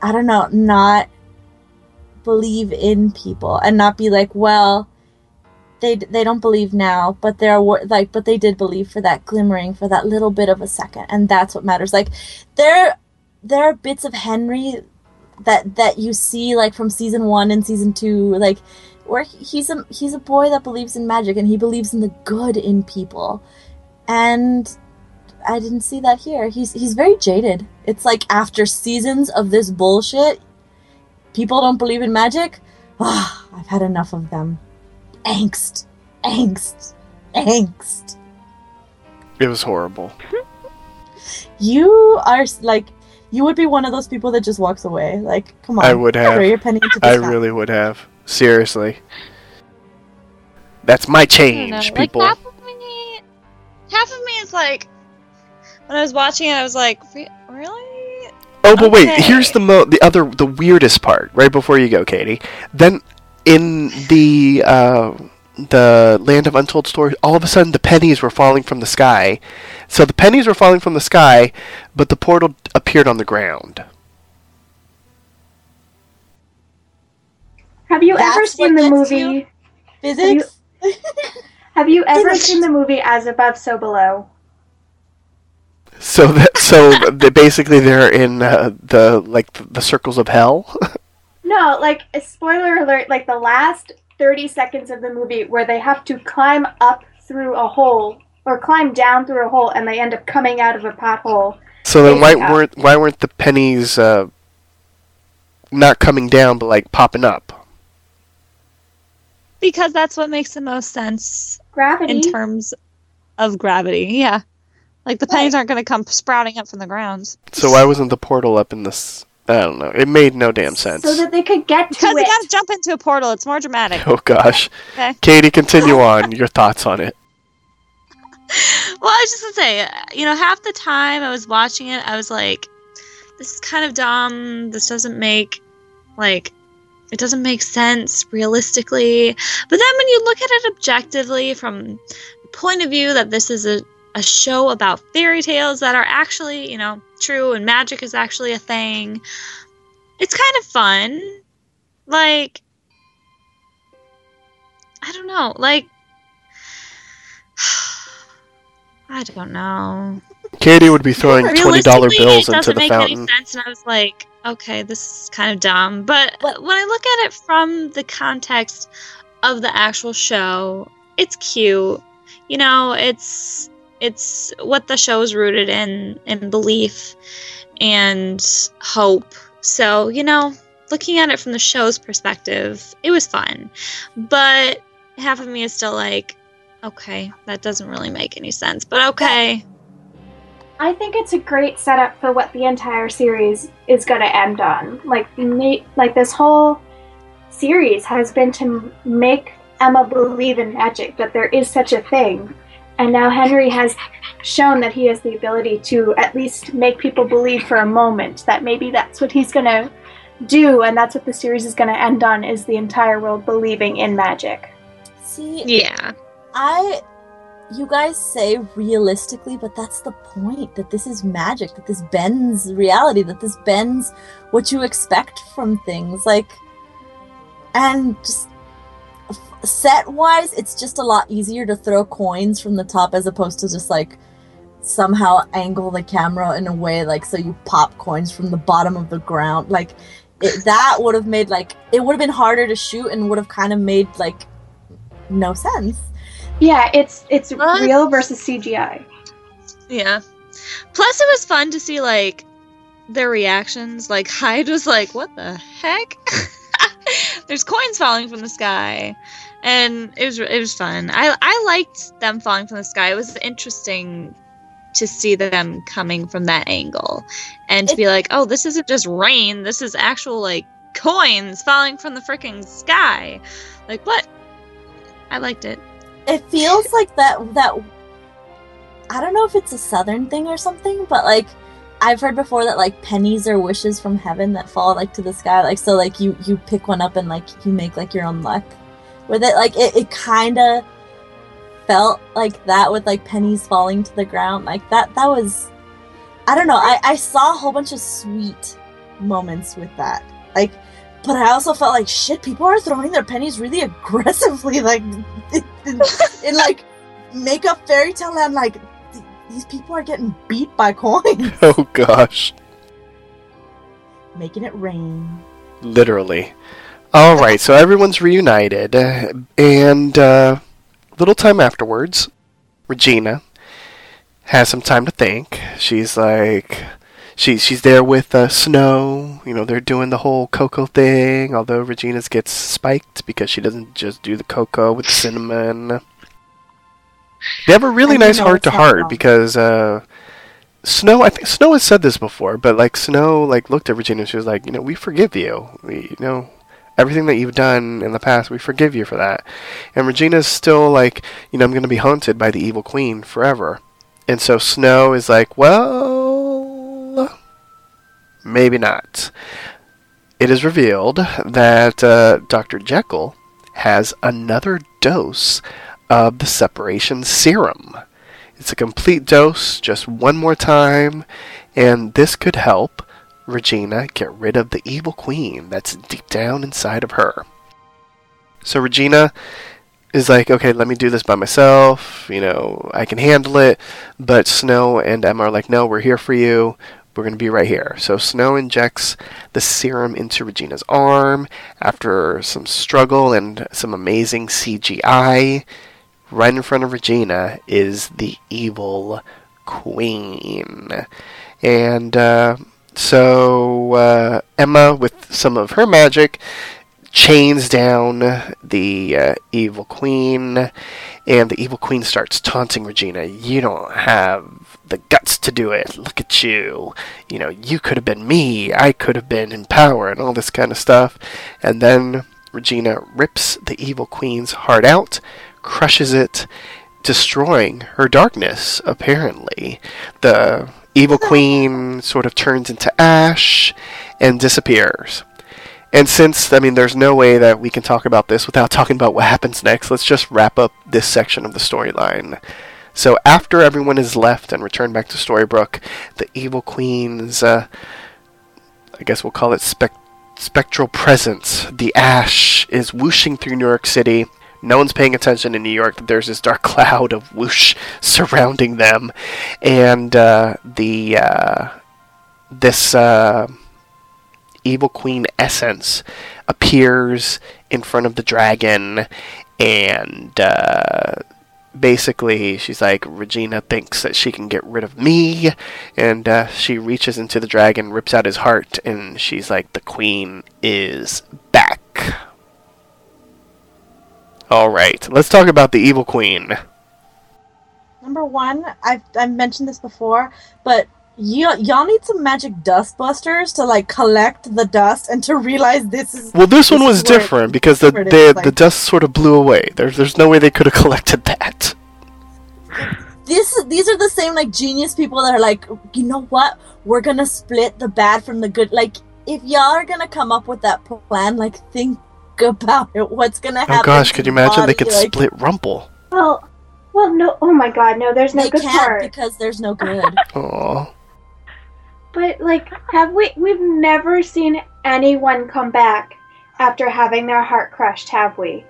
I don't know, not believe in people and not be like, well, they they don't believe now, but they're like but they did believe for that glimmering for that little bit of a second and that's what matters. Like there there are bits of Henry that that you see like from season one and season two like where he's a he's a boy that believes in magic and he believes in the good in people. And i didn't see that here. He's he's very jaded. It's like after seasons of this bullshit people don't believe in magic. Ah i've had enough of them. Angst. Angst. Angst. It was horrible. (laughs) you are like you would be one of those people that just walks away like come on I would have. throw your penny into the I sky. really would have. Seriously. That's my I don't change, Like people. half of me, half of me is like, when I was watching it, I was like, "Re- really? Oh, but wait. Here's the mo- the other the weirdest part. Right before you go, Katie. Then in the uh, the land of untold stories, all of a sudden the pennies were falling from the sky. So the pennies were falling from the sky, but the portal appeared on the ground. Have you ever That's what seen the movie physics Have you (laughs) (laughs) ever Physics. seen the movie As Above So Below? So that so they basically they're in uh, the like the circles of hell. (laughs) No, like spoiler alert, like the last 30 seconds of the movie where they have to climb up through a hole or climb down through a hole and they end up coming out of a pothole. So then why Yeah. weren't why weren't the pennies uh, not coming down but like popping up? Because that's what makes the most sense Gravity. in terms of gravity. Yeah, like the pennies aren't going to come sprouting up from the ground So why wasn't the portal up in this? I don't know. It made no damn sense. so that they could get to because they it. got to jump into a portal. It's more dramatic. oh gosh, Okay. Katie, continue (laughs) on. Your thoughts on it? Well, I was just gonna say, you know, half the time I was watching it, I was like, "This is kind of dumb. This doesn't make, like, it doesn't make sense realistically." But then when you look at it objectively, from the point of view that this is a a show about fairy tales that are actually, you know, true and magic is actually a thing, it's kind of fun. Like, I don't know, like. (sighs) I don't know. Katie would be throwing twenty dollar Realistically, bills it into doesn't the make fountain. any sense, and I was like, okay, this is kind of dumb. But when I look at it from the context of the actual show, it's cute. You know, it's it's what the show is rooted in in belief and hope. So you know, looking at it from the show's perspective, it was fun. But half of me is still like, okay, that doesn't really make any sense. But okay. I think it's a great setup for what the entire series is going to end on. Like, like this whole series has been to make Emma believe in magic, that there is such a thing. And now Henry has shown that he has the ability to at least make people believe for a moment that maybe that's what he's going to do and that's what the series is going to end on is the entire world believing in magic. See, Yeah. I you guys say realistically, but that's the point that this is magic, that this bends reality, that this bends what you expect from things. Like and just set wise, it's just a lot easier to throw coins from the top as opposed to just like somehow angle the camera in a way like so you pop coins from the bottom of the ground. Like it, that would have made like it would have been harder to shoot and would have kind of made like no sense. Yeah, it's it's What? real versus CGI. Yeah. Plus, it was fun to see like their reactions. Like (laughs) Hyde was like, "What the heck?" (laughs) There's coins falling from the sky, and it was it was fun. I I liked them falling from the sky. It was interesting to see them coming from that angle, and to be like, "Oh, this isn't just rain. This is actual like coins falling from the freaking sky." Like what? I liked it. it feels like that that I don't know if it's a southern thing or something, but like I've heard before that like pennies are wishes from heaven that fall like to the sky. Like so like you you pick one up and like you make like your own luck with it. Like it, it kinda felt like that with like pennies falling to the ground. Like that that was I don't know, I, I saw a whole bunch of sweet moments with that. Like but I also felt like shit, people are throwing their pennies really aggressively, (laughs) like in, in, in like make up fairy tale land like these people are getting beat by coins (laughs) Oh gosh. making it rain Literally. All right, so everyone's reunited, and uh, little time afterwards, Regina has some time to think. She's like, she she's there with uh, Snow. You know, they're doing the whole cocoa thing. Although Regina's gets spiked because she doesn't just do the cocoa with cinnamon. They have a really nice heart to heart because uh, Snow, I think Snow has said this before, but like Snow, like looked at Regina and she was like, you know, we forgive you. We, you know, everything that you've done in the past, we forgive you for that. And Regina's still like, you know, I'm going to be haunted by the evil queen forever. And so Snow is like, well, maybe not. It is revealed that uh, Dr. Jekyll has another dose of the separation serum. It's a complete dose, just one more time, and this could help Regina get rid of the evil queen that's deep down inside of her. So Regina is like, okay, let me do this by myself. You know, I can handle it. But Snow and Emma are like, no, we're here for you. We're going to be right here. So Snow injects the serum into Regina's arm after some struggle and some amazing CGI. Right in front of Regina is the evil queen. And uh, so uh, Emma, with some of her magic, chains down the uh, evil queen, and the evil queen starts taunting Regina. You don't have the guts to do it. Look at you. You know, you could have been me. I could have been in power, and all this kind of stuff. And then Regina rips the evil queen's heart out, crushes it, destroying her darkness, apparently. The evil queen sort of turns into ash and disappears. And since, I mean, there's no way that we can talk about this without talking about what happens next, let's just wrap up this section of the storyline. So, after everyone is left and returned back to Storybrooke, the evil queen's, uh, I guess we'll call it spec- spectral presence, the ash, is whooshing through New York City. No one's paying attention in New York that there's this dark (laughs) cloud of whoosh surrounding them. And uh, the uh, this. Uh, evil queen essence appears in front of the dragon and uh, basically, she's like, Regina thinks that she can get rid of me, and uh, she reaches into the dragon, rips out his heart, and she's like, the queen is back. All right, let's talk about the evil queen. Number one, I've I've mentioned this before, but you y'all need some magic dust busters to like collect the dust and to realize this is Well, this, one was different because the the, is, the dust sort of blew away. There's there's no way they could have (laughs) collected that. this these are the same like genius people that are like you know what we're gonna split the bad from the good like if y'all are gonna come up with that plan like think about it what's gonna oh, happen Oh gosh, could you the imagine they could like, split Rumple? Well, well, no. Oh my God, no. There's no they good can't part. because there's no (laughs) good Aw. But like, have we? We've never seen anyone come back after having their heart crushed, have we?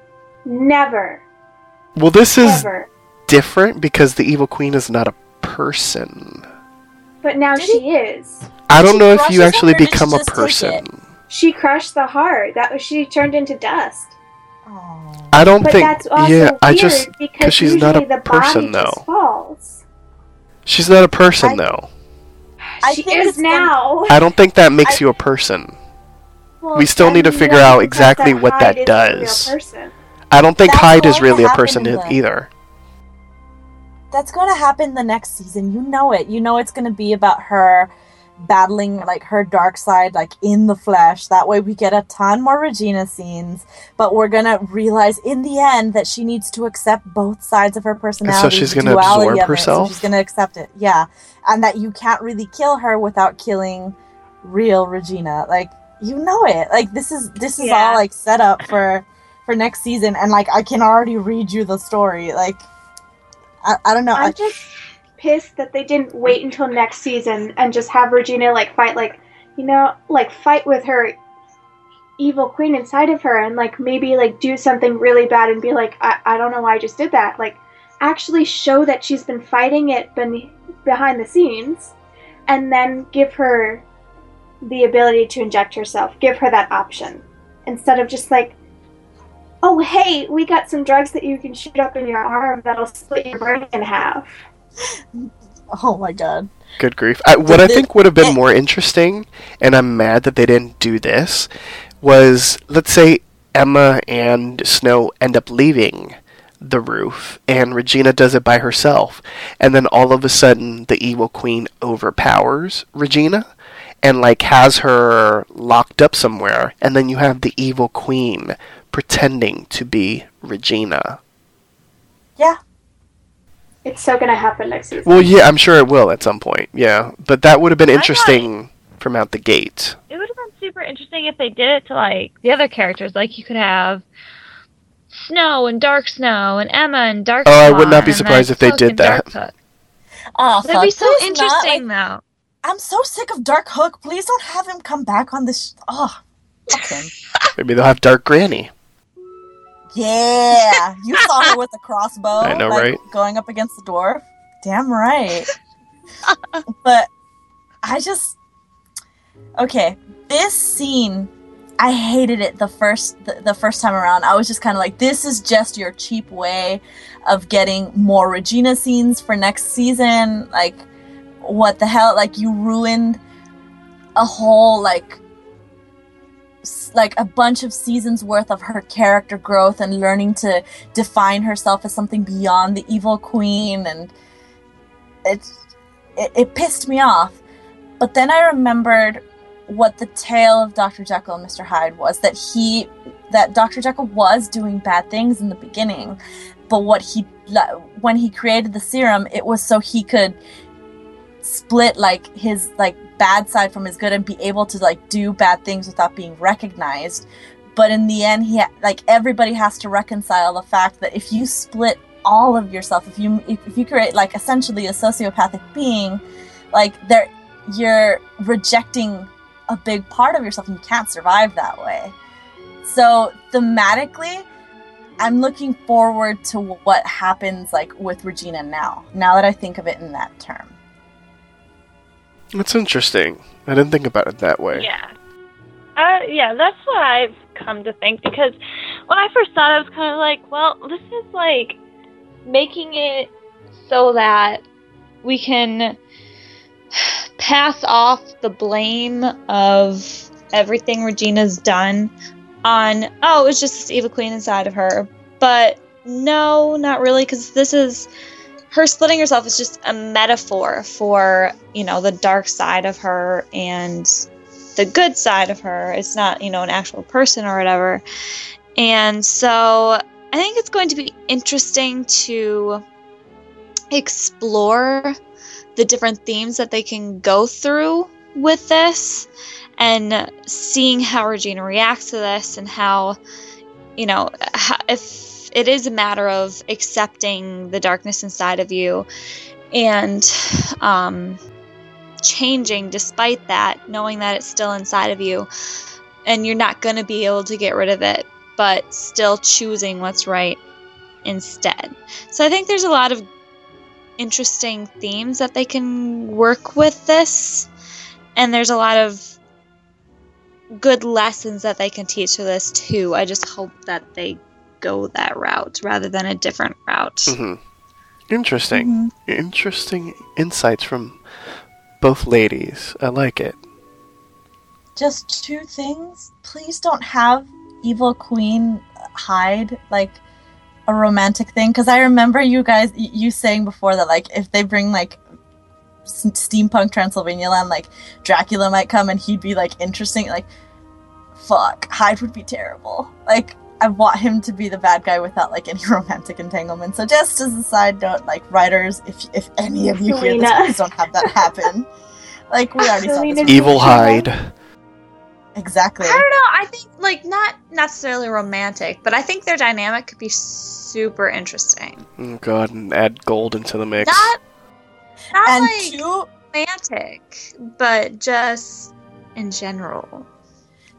Never, Well, this is ever. different because the evil queen is not a person. But now Did she is. I don't She know if you actually or did she become a just take person. It? She crushed the heart. That was she turned into dust. Aw. I don't But think. that's also Yeah, weird I just because she's not a the person, body though. falls. she's not a person I- though. I she is now. I don't think that makes I- you a person. Well, we still need to figure out because exactly what that Hyde isn't a real does. I don't think That's Hyde is really a person e- the- either. that's going to happen the next season. You know it. You know it's going to be about her battling like her dark side like in the flesh. That way we get a ton more Regina scenes, but we're going to realize in the end that she needs to accept both sides of her personality. So she's gonna absorb herself? So she's going to accept it. Yeah. And that you can't really kill her without killing real Regina. Like you know it. Like this is this is Yeah. all like set up for for next season and like I can already read you the story. Like I, I don't know. I, I'm just pissed that they didn't wait until next season and just have Regina like fight like you know like fight with her evil queen inside of her and like maybe like do something really bad and be like I, I don't know why I just did that. Like actually show that she's been fighting it ben- behind the scenes and then give her the ability to inject herself give her that option instead of just like oh hey we got some drugs that you can shoot up in your arm that'll split your brain in half (laughs) oh my god. Good grief. I, what I think would have been eh more interesting, and I'm mad that they didn't do this, was let's say Emma and Snow end up leaving the roof, and Regina does it by herself, and then all of a sudden the evil queen overpowers Regina and like has her locked up somewhere, and then you have the evil queen pretending to be Regina. Yeah. It's so gonna happen next season. Well, yeah, I'm sure it will at some point. Yeah, but that would have been I thought- interesting from out the gate. It would have been super interesting if they did it to like the other characters. Like you could have Snow and Dark Snow and Emma and Dark. Hook. Oh, I would not be surprised if they Hook did that. Oh, That'd be so please not, interesting, like, though. I'm so sick of Dark Hook. Please don't have him come back on this. Sh- oh, fuck him. (laughs) Maybe they'll have Dark Granny. Yeah, you saw her with the crossbow. I know, like, right? Going up against the dwarf. Damn right. (laughs) but I just okay. This scene, I hated it the first the, the first time around. I was just kind of like, this is just your cheap way of getting more Regina scenes for next season. Like, what the hell? Like, you ruined a whole like like a bunch of seasons worth of her character growth and learning to define herself as something beyond the evil queen and it it, it pissed me off. But then i remembered what the tale of dr jekyll and mr hyde was that he that dr jekyll was doing bad things in the beginning but what he when he created the serum it was so he could split like his like bad side from his good and be able to like do bad things without being recognized. But in the end he ha- like everybody has to reconcile the fact that if you split all of yourself if you if, if you create like essentially a sociopathic being like there you're rejecting a big part of yourself and you can't survive that way. So thematically i'm looking forward to what happens like with regina now now that i think of it in that term That's interesting. I didn't think about it that way. Yeah. Uh, yeah, that's what I've come to think because when I first thought, I was kind of like, well, this is like making it so that we can pass off the blame of everything Regina's done on, oh, it was just this evil queen inside of her. But no, not really, because this is her splitting herself is just a metaphor for, you know, the dark side of her and the good side of her. It's not, you know, an actual person or whatever. And so I think it's going to be interesting to explore the different themes that they can go through with this and seeing how Regina reacts to this and how, you know, if it is a matter of accepting the darkness inside of you and um, changing despite that, knowing that it's still inside of you and you're not going to be able to get rid of it, but still choosing what's right instead. So I think there's a lot of interesting themes that they can work with this, and there's a lot of good lessons that they can teach to this too. I just hope that they go that route rather than a different route. Mm-hmm. Interesting. Mm-hmm. Interesting insights from both ladies. I like it. Just two things. Please don't have Evil Queen hide like a romantic thing because I remember you guys you saying before that like if they bring like steampunk Transylvania land like Dracula might come and he'd be like interesting like fuck Hyde would be terrible like I want him to be the bad guy without like any (laughs) romantic entanglement. So just as a side note, like writers, if if any of you hear this, please don't have that happen. like we already Zelena saw this. Evil Hyde. Exactly. I don't know. I think like not necessarily romantic, but I think their dynamic could be super interesting. Oh god, and add gold into the mix. Not, not and like two... romantic, but just in general.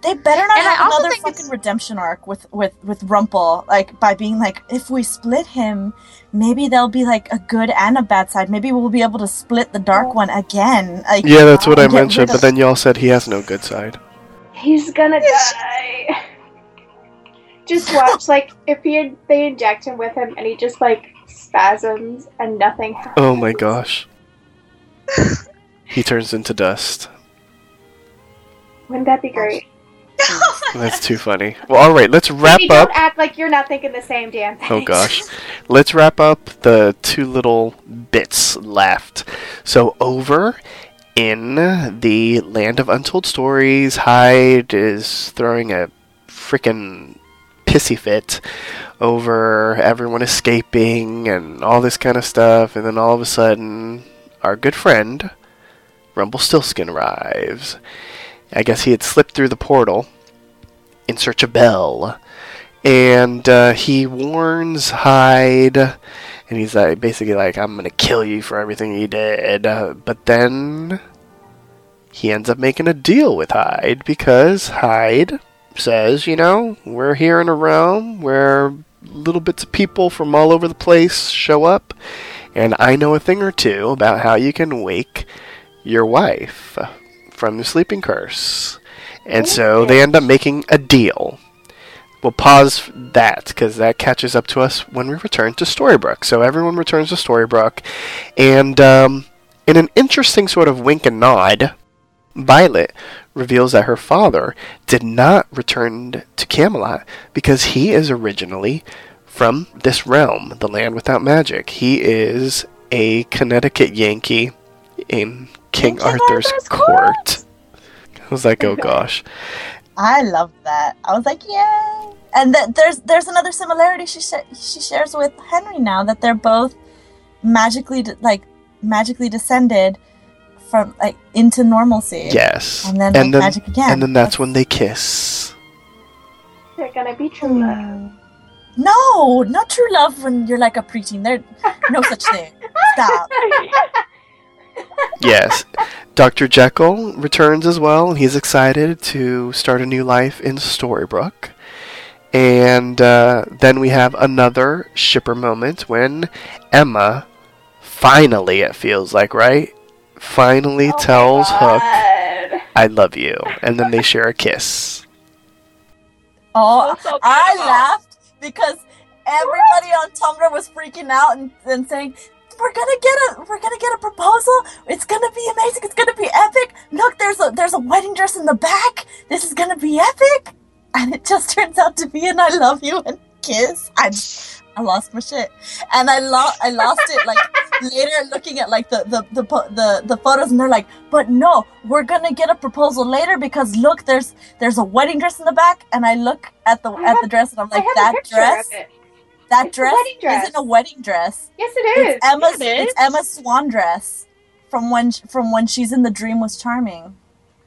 They better not and have another fucking it's... redemption arc with with with Rumple, like by being like, if we split him, maybe there'll be like a good and a bad side. Maybe we'll be able to split the dark one again. Like, yeah, that's what I mentioned. But then y'all said he has no good side. He's gonna die. just watch, like if he they inject him with him and he just like spasms and nothing happens. Oh my gosh. he turns into dust. Wouldn't that be great? (laughs) That's too funny. Well, all right, let's wrap Maybe up. Don't act like you're not thinking the same damn oh, thing. Oh gosh, (laughs) let's wrap up the two little bits left. So over in the land of untold stories, Hyde is throwing a freaking pissy fit over everyone escaping and all this kind of stuff, and then all of a sudden, our good friend Rumpelstiltskin arrives I guess he had slipped through the portal in search of Belle. And uh, he warns Hyde, and he's like, basically like, I'm going to kill you for everything you did. Uh, but then he ends up making a deal with Hyde because Hyde says, you know, we're here in a realm where little bits of people from all over the place show up, and I know a thing or two about how you can wake your wife from the sleeping curse. And so they end up making a deal. We'll pause that because that catches up to us when we return to Storybrooke. So everyone returns to Storybrooke, and um, in an interesting sort of wink and nod, Violet reveals that her father did not return to Camelot because he is originally from this realm, the land without magic. He is a Connecticut Yankee in King, Arthur's, Arthur's court. I was like, oh (laughs) gosh. I love that. I was like, yay! And th- there's there's another similarity she sh- she shares with Henry now that they're both magically de- like magically descended from like into normalcy. Yes. And then, and like, then magic again. And then that's, that's when they kiss. They're gonna be true love. No, not true love when you're like a preteen. There's no such thing. Stop. (laughs) yes. Dr. Jekyll returns as well. and He's excited to start a new life in Storybrooke. And uh, then we have another shipper moment when Emma finally, it feels like, right? Finally oh tells Hook, I love you. And then they share a kiss. Oh, so I laughed because everybody on Tumblr was freaking out and, and saying, "We're gonna get a we're gonna get a proposal. It's gonna be amazing. It's gonna be epic. Look, there's a there's a wedding dress in the back. This is gonna be epic." And it just (laughs) turns out to be an "I love you" and kiss. I I lost my shit, and I lost I lost it like (laughs) later looking at like the the, the the the photos, and they're like, "But no, we're gonna get a proposal later because look, there's there's a wedding dress in the back." And I look at the I at have- the dress, and I'm like, "That dress. That It's dress, dress. isn't a wedding dress. Yes, it is. It's Emma's Yeah, it it's is. Emma's swan dress from when from when she's in the dream was charming."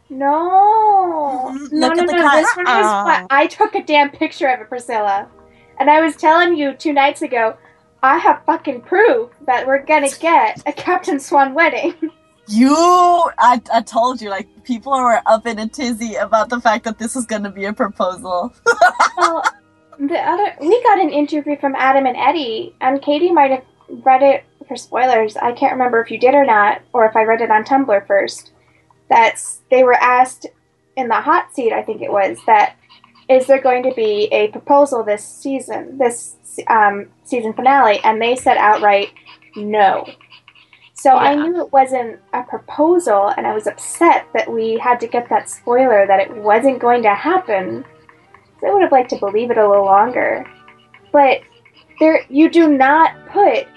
No. Mhm. No, Look no, at the no. cut. This one was Aw. I took a damn picture of it, Priscilla. And I was telling you two nights ago, I have fucking proof that we're gonna get a Captain Swan wedding. (laughs) You, I, I told you, like people were up in a tizzy about the fact that this was going to be a proposal. (laughs) well, the other we got an interview from Adam and Eddy, and Katie might have read it for spoilers. I can't remember if you did or not, or if I read it on Tumblr first. That's they were asked in the hot seat, I think it was, that is there going to be a proposal this season, this um, season finale, and they said outright no. So I knew it wasn't a proposal, and I was upset that we had to get that spoiler that it wasn't going to happen. So I would have liked to believe it a little longer. But there, you do not put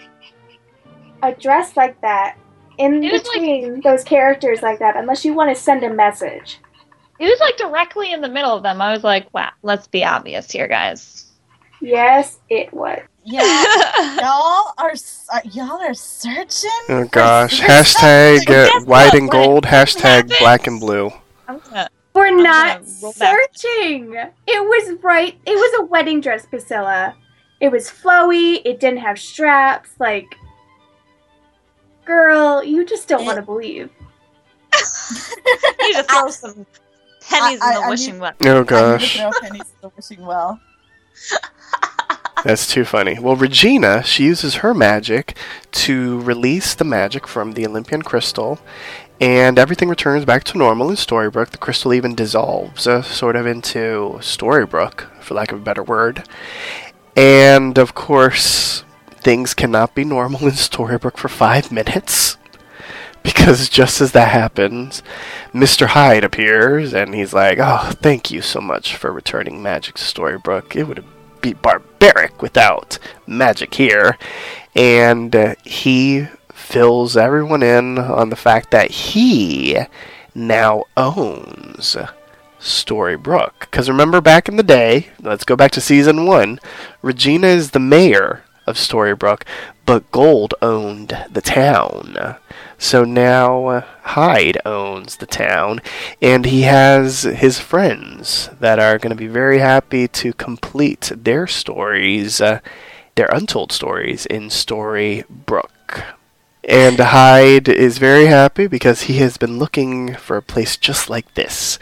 a dress like that in It was like- between those characters like that unless you want to send a message. It was like directly in the middle of them. I was like, wow, let's be obvious here, guys. Yes, it was. Yeah, (laughs) y'all are uh, y'all are searching. Oh gosh. Hashtag something. uh, white and gold. Hashtag black and blue. I'm gonna- We're I'm not gonna back. searching. It was right. It was a wedding dress, Priscilla. It was flowy. It didn't have straps. Like, girl, you just don't want to believe. (laughs) you just throw some pennies I- in the I wishing need- well. Oh I need to gosh. throw pennies to the wishing well. (laughs) That's too funny. Well, Regina, she uses her magic to release the magic from the Olympian crystal, and everything returns back to normal in Storybrooke. The crystal even dissolves, uh, sort of into Storybrooke, for lack of a better word. And of course, things cannot be normal in Storybrooke for five minutes. (laughs) Because just as that happens, Mr. Hyde appears and he's like, Oh, thank you so much for returning magic to Storybrooke. It would be barbaric without magic here. And uh, he fills everyone in on the fact that he now owns Storybrooke. Because remember back in the day, let's go back to season one, Regina is the mayor of Storybrooke, but Gold owned the town. So now uh, Hyde owns the town, and he has his friends that are going to be very happy to complete their stories, uh, their untold stories in Storybrooke. And Hyde is very happy because he has been looking for a place just like this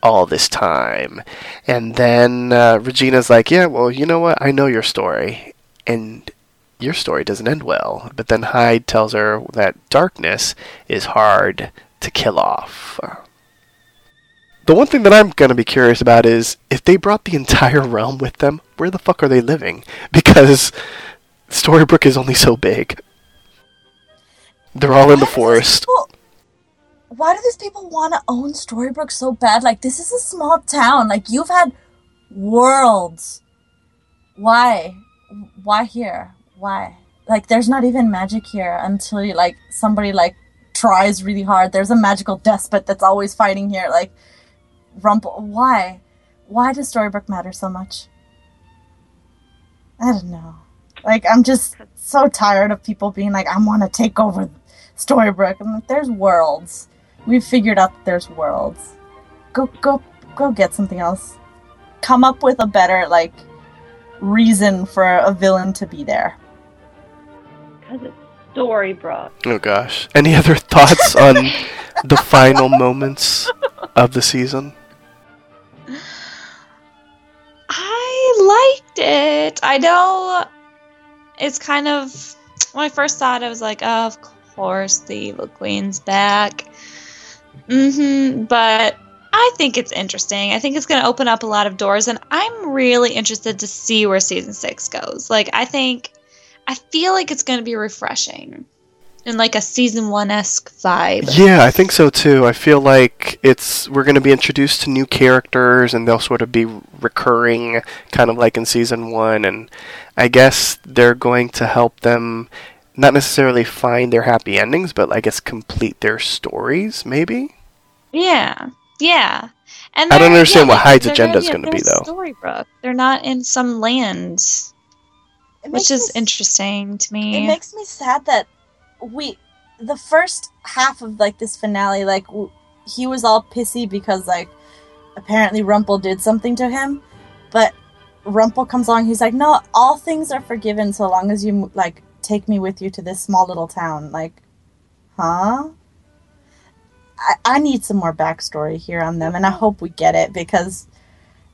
all this time. And then uh, Regina's like, Yeah, well, you know what? I know your story. And your story doesn't end well. But then Hyde tells her that darkness is hard to kill off. The one thing that I'm going to be curious about is if they brought the entire realm with them, where the fuck are they living? (laughs) Because Storybrooke is only so big. They're all in the Why do these forest. people- Why do these people want to own Storybrooke so bad? Like, this is a small town. Like, you've had worlds. Why? Why here? Why? Like, there's not even magic here until you, like, somebody, like, tries really hard. There's a magical despot that's always fighting here. Like, Rumple. Why? Why does Storybrooke matter so much? I don't know. Like, I'm just so tired of people being like, I want to take over Storybrooke. I'm like, there's worlds. We've figured out that there's worlds. Go, go, go get something else. Come up with a better, like, reason for a villain to be there. Because it's Storybrooke. Oh gosh. Any other thoughts on the (laughs) final moments of the season? I liked it. I know it's kind of when I first saw it, I was like, oh, of course the evil queen's back. Mm-hmm. But I I think it's interesting. I think it's going to open up a lot of doors, and I'm really interested to see where season six goes. Like, I think, I feel like it's going to be refreshing in like a season one esque vibe. Yeah, I think so too. I feel like it's we're going to be introduced to new characters, and they'll sort of be recurring, kind of like in season one. And I guess they're going to help them not necessarily find their happy endings, but I guess complete their stories, maybe. Yeah, yeah. And I don't understand yeah, what Hyde's agenda is gonna be, though. Storybrooke. They're not in some lands, It which is me interesting to me. It makes me sad that we, the first half of like this finale, like w- he was all pissy because like apparently Rumple did something to him, but Rumple comes along. He's like, no, all things are forgiven so long as you like take me with you to this small little town. Like, huh? I, I need some more backstory here on them, and I hope we get it because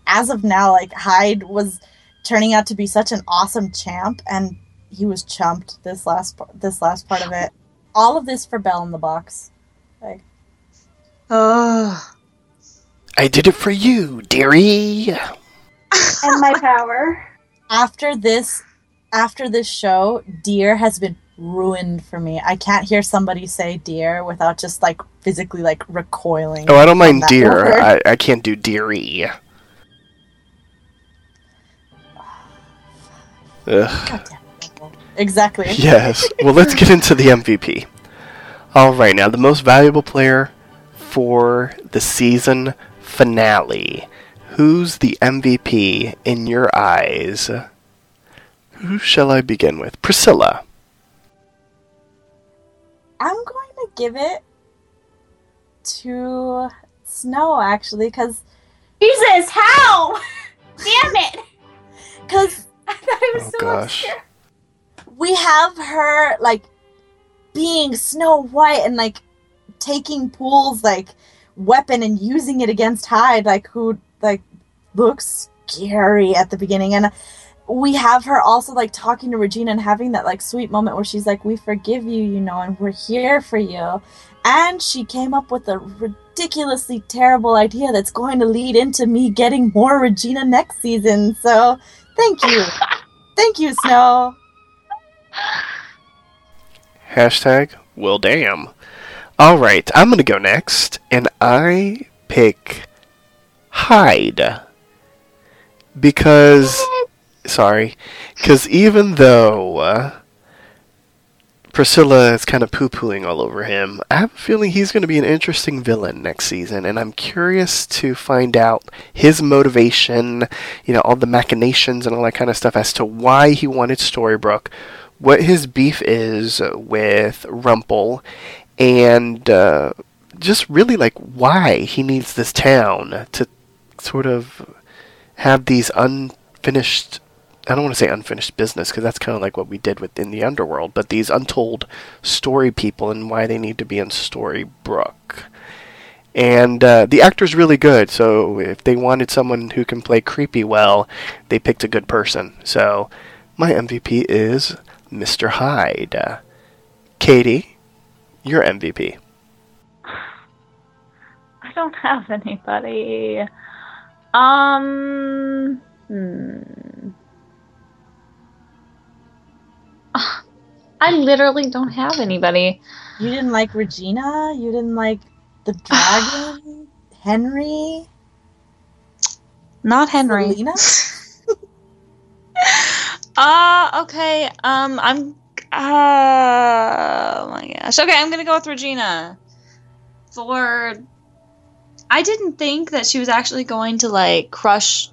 as of now, like Hyde was turning out to be such an awesome champ, and he was chumped this last par- this last part of it. All of this for Belle in the box. Like, Oh, (sighs) I did it for you, dearie. (laughs) and my power. after this, after this show, Deer has been ruined for me. I can't hear somebody say Deer without just like physically like recoiling. Oh, I don't mind dear. I, I can't do dearie. (sighs) Ugh. God damn it. Exactly. Yes. Well, let's get into the MVP. All right, now the most valuable player for the season finale. Who's the MVP in your eyes? Who shall I begin with? Priscilla. I'm going to give it to Snow actually, because Jesus, how? (laughs) Damn it! because (laughs) I thought it was Oh so gosh. obscure. we have her like being Snow White and like taking Poole's like weapon and using it against Hyde, like who like looks scary at the beginning, and we have her also like talking to Regina and having that like sweet moment where she's like, "We forgive you, you know, and we're here for you," and she came up with a ridiculously terrible idea that's going to lead into me getting more Regina next season. So, thank you, (laughs) thank you, Snow. Hashtag, well, damn. All right, I'm going to go next, and I pick Hyde. Because, sorry, because even though uh, Priscilla is kind of poo pooing all over him, I have a feeling he's going to be an interesting villain next season, and I'm curious to find out his motivation, you know, all the machinations and all that kind of stuff as to why he wanted Storybrooke what his beef is with Rumple, and uh, just really like why he needs this town to sort of have these unfinished. I don't want to say unfinished business because that's kind of like what we did within the underworld, but these untold story people and why they need to be in Storybrooke. And uh, the actor's really good, so if they wanted someone who can play creepy well, they picked a good person. So my MVP is Mr. Hyde. Katie, your MVP. I don't have anybody. Um. Hmm. I literally don't have anybody. You didn't like Regina? You didn't like the dragon? (sighs) Henry? Not Henry. Zelena? (laughs) Uh, okay. Um, I'm. Uh, oh my gosh. Okay, I'm gonna go with Regina. For. I didn't think that she was actually going to, like, crush.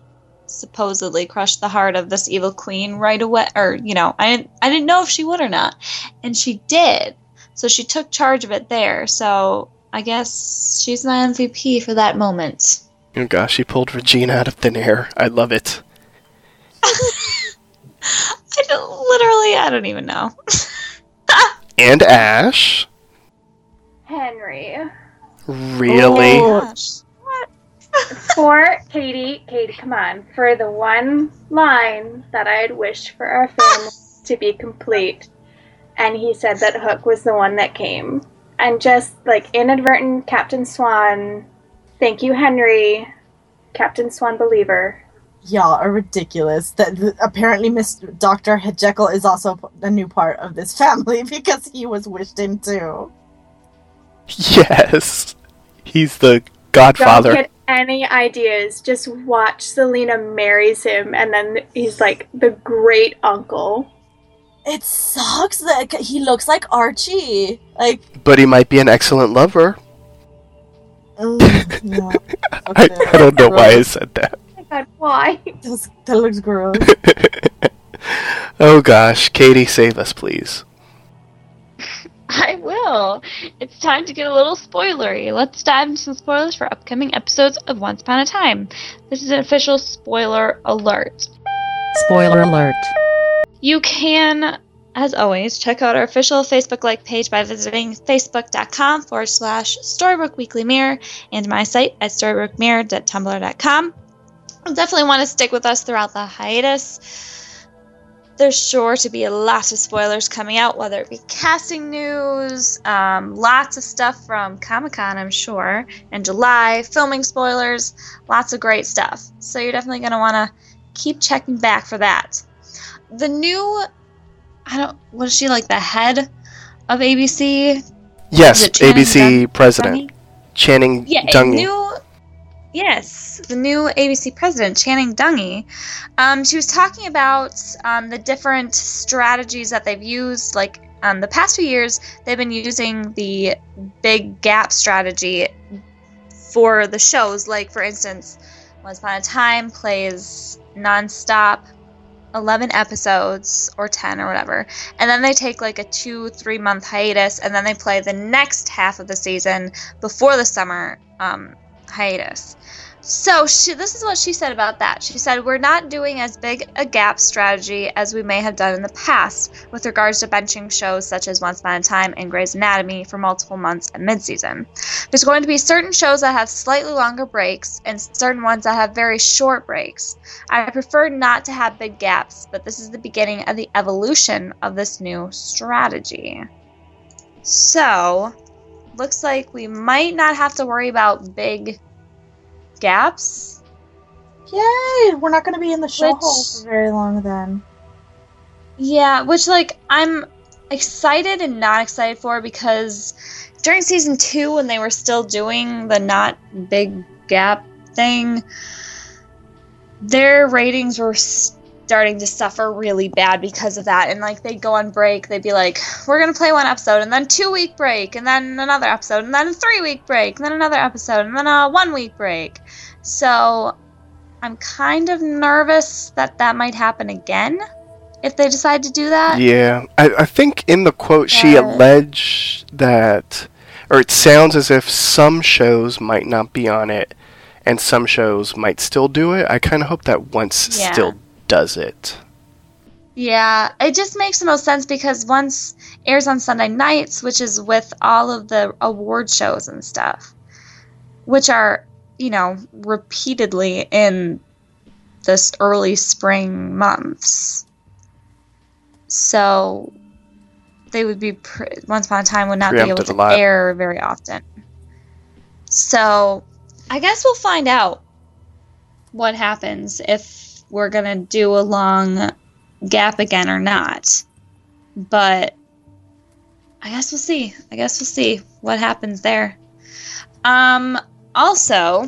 Supposedly crush the heart of this evil queen right away, or you know, I didn't, I didn't know if she would or not, and she did. So she took charge of it there. So I guess she's my MVP for that moment. Oh gosh, she pulled Regina out of thin air. I love it. (laughs) I don't, literally, I don't even know. (laughs) And Ash. Henry. Really? Oh. Gosh. For Katie, Katie, come on. For the one line that I had wished for our family (laughs) to be complete. And he said that Hook was the one that came. And just like inadvertent Captain Swan Thank you, Henry. Captain Swan Believer. Y'all are ridiculous. That that apparently Miss Doctor Jekyll is also a new part of this family (laughs) because he was wished in too. Yes. He's the Don't godfather. get any ideas. Just watch Zelena marries him, and then he's like the great uncle. It sucks that he looks like Archie. Like, But he might be an excellent lover. (laughs) mm, no. (laughs) I, Okay. I don't know why I said that. (laughs) Oh god, why? That's- that looks gross. oh gosh, Katie, save us, please. (laughs) I will. It's time to get a little spoilery. Let's dive into some spoilers for upcoming episodes of Once Upon a Time. This is an official spoiler alert. Spoiler alert. You can, as always, check out our official Facebook like page by visiting facebook.com forward slash Storybrooke Weekly Mirror and my site at storybookmirror.tumblr.com. You'll definitely want to stick with us throughout the hiatus. There's sure to be a lot of spoilers coming out, whether it be casting news, um, lots of stuff from Comic Con, I'm sure, in July, filming spoilers, lots of great stuff. So you're definitely going to want to keep checking back for that the new I don't what is she like the head of ABC? Yes, Is it Channing ABC Dun- president? Channing Yeah, a Dungey. new Yes, the new ABC president, Channing Dungey. Um, she was talking about um, the different strategies that they've used. Like um, the past few years, they've been using the big gap strategy for the shows. Like, for instance, Once Upon a Time plays nonstop 11 episodes or 10 or whatever. And then they take like a two, three month hiatus and then they play the next half of the season before the summer um, hiatus. So she, this is what she said about that. She said, We're not doing as big a gap strategy as we may have done in the past with regards to benching shows such as Once Upon a Time and Grey's Anatomy for multiple months at midseason. There's going to be certain shows that have slightly longer breaks and certain ones that have very short breaks. I prefer not to have big gaps, but this is the beginning of the evolution of this new strategy. So, looks like we might not have to worry about big gaps. Yay! We're not going to be in the show Which- hole for very long then. Yeah, which like I'm excited and not excited for because during season 2 when they were still doing the not big gap thing, their ratings were starting to suffer really bad because of that. And like they'd go on break, they'd be like, "We're gonna play one episode, and then two week break, and then another episode, and then a three week break, and then another episode, and then a one week break." So I'm kind of nervous that that might happen again if they decide to do that. Yeah, I, I think in the quote she alleged that, or it sounds as if some shows might not be on it, and some shows might still do it. I kind of hope that once Yeah. still does it. Yeah, it just makes the most sense because once airs on Sunday nights, which is with all of the award shows and stuff, which are, you know, repeatedly in this early spring months. So they would be, pre- Once Upon a Time would not be able to air very often. So I guess we'll find out what happens if we're going to do a long gap again or not. But I guess we'll see. I guess we'll see what happens there. Um, also,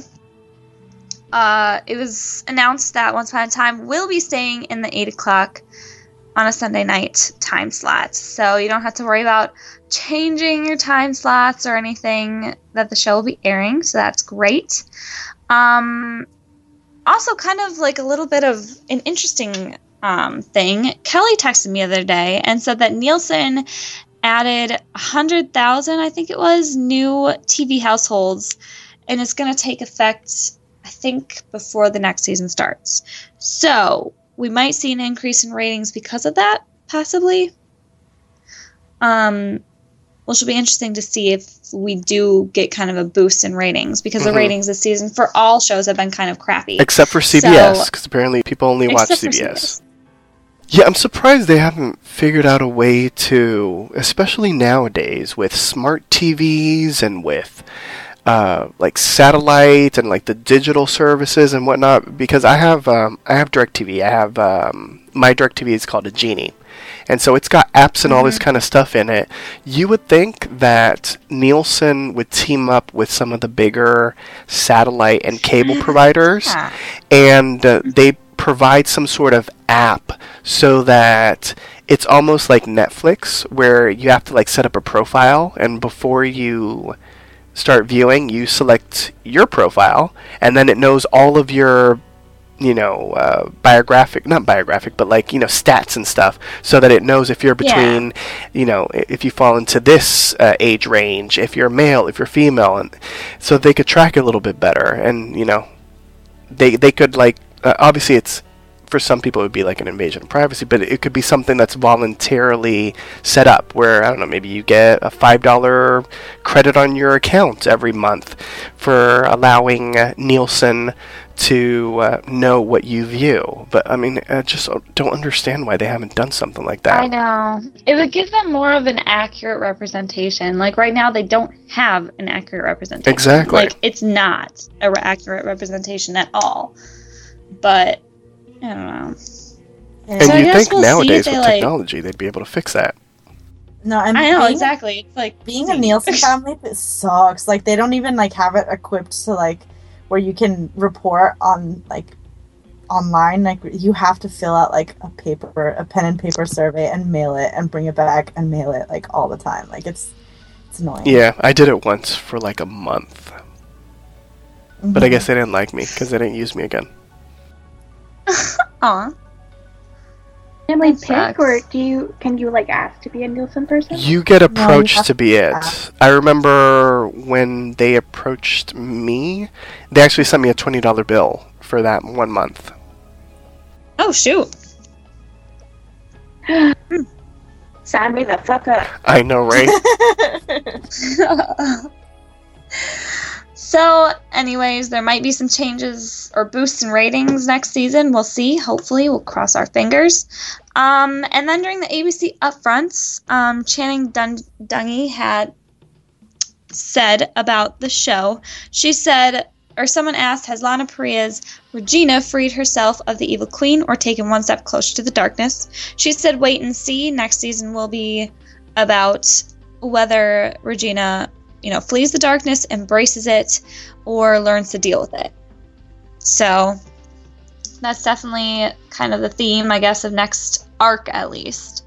uh, it was announced that Once Upon a Time will be staying in the 8 o'clock on a Sunday night time slot. So you don't have to worry about changing your time slots or anything that the show will be airing. So that's great. Um, also, kind of like a little bit of an interesting um, thing. Kelly texted me the other day and said that Nielsen added 100,000, I think it was, new TV households, and it's going to take effect, I think, before the next season starts. So we might see an increase in ratings because of that, possibly. Um, which will be interesting to see if we do get kind of a boost in ratings because Mhm. the ratings this season for all shows have been kind of crappy. Except for CBS, because apparently people only watch for CBS. Yeah, I'm surprised they haven't figured out a way to, especially nowadays with smart TVs and with uh, like satellite and like the digital services and whatnot because I have um, I have DirecTV. I have um, my DirecTV is called a Genie, and so it's got apps and all this kind of stuff in it. You would think that Nielsen would team up with some of the bigger satellite and cable providers, Yeah. and uh, they provide some sort of app so that it's almost like Netflix where you have to like set up a profile and before you start viewing you select your profile and then it knows all of your you know uh, biographic not biographic but like you know stats and stuff so that it knows if you're Yeah. between you know if you fall into this uh, age range if you're male if you're female and so they could track it a little bit better and you know they they could like uh, obviously it's for some people it would be like an invasion of privacy but it could be something that's voluntarily set up where i don't know maybe you get a five dollar credit on your account every month for allowing uh, nielsen to uh, know what you view but i mean i just don't understand why they haven't done something like that I know. It would give them more of an accurate representation. Like right now, they don't have an accurate representation. Exactly. Like it's not a re- accurate representation at all. But I don't know. and So you think we'll see if nowadays they, with like- technology they'd be able to fix that No, and I know being, exactly. It's like Being a Nielsen (laughs) family, it sucks. Like they don't even like have it equipped to like where you can report on like online. Like you have to fill out like a paper, a pen and paper survey, and mail it, and bring it back and mail it like all the time. Like it's it's annoying. yeah i did it once for like a month but i Mhm. guess they didn't like me because they didn't use me again (laughs) Aw. Family That pick, sucks. or do you can you like ask to be a Nielsen person? You get you approached have to be it. ask. I remember when they approached me, they actually sent me a twenty dollar bill for that one month. Oh shoot. (gasps) Sign me the fuck up. I know, right? (laughs) (laughs) so, anyways, there might be some changes or boosts in ratings next season. We'll see. Hopefully, we'll cross our fingers. Um, and then during the ABC upfronts, um, Channing Dun- Dungey had said about the show. She said, or someone asked, has Lana Parrilla's Regina freed herself of the evil queen or taken one step closer to the darkness? She said, wait and see. Next season will be about whether Regina, you know, flees the darkness, embraces it, or learns to deal with it. So that's definitely kind of the theme, I guess, of next arc at least.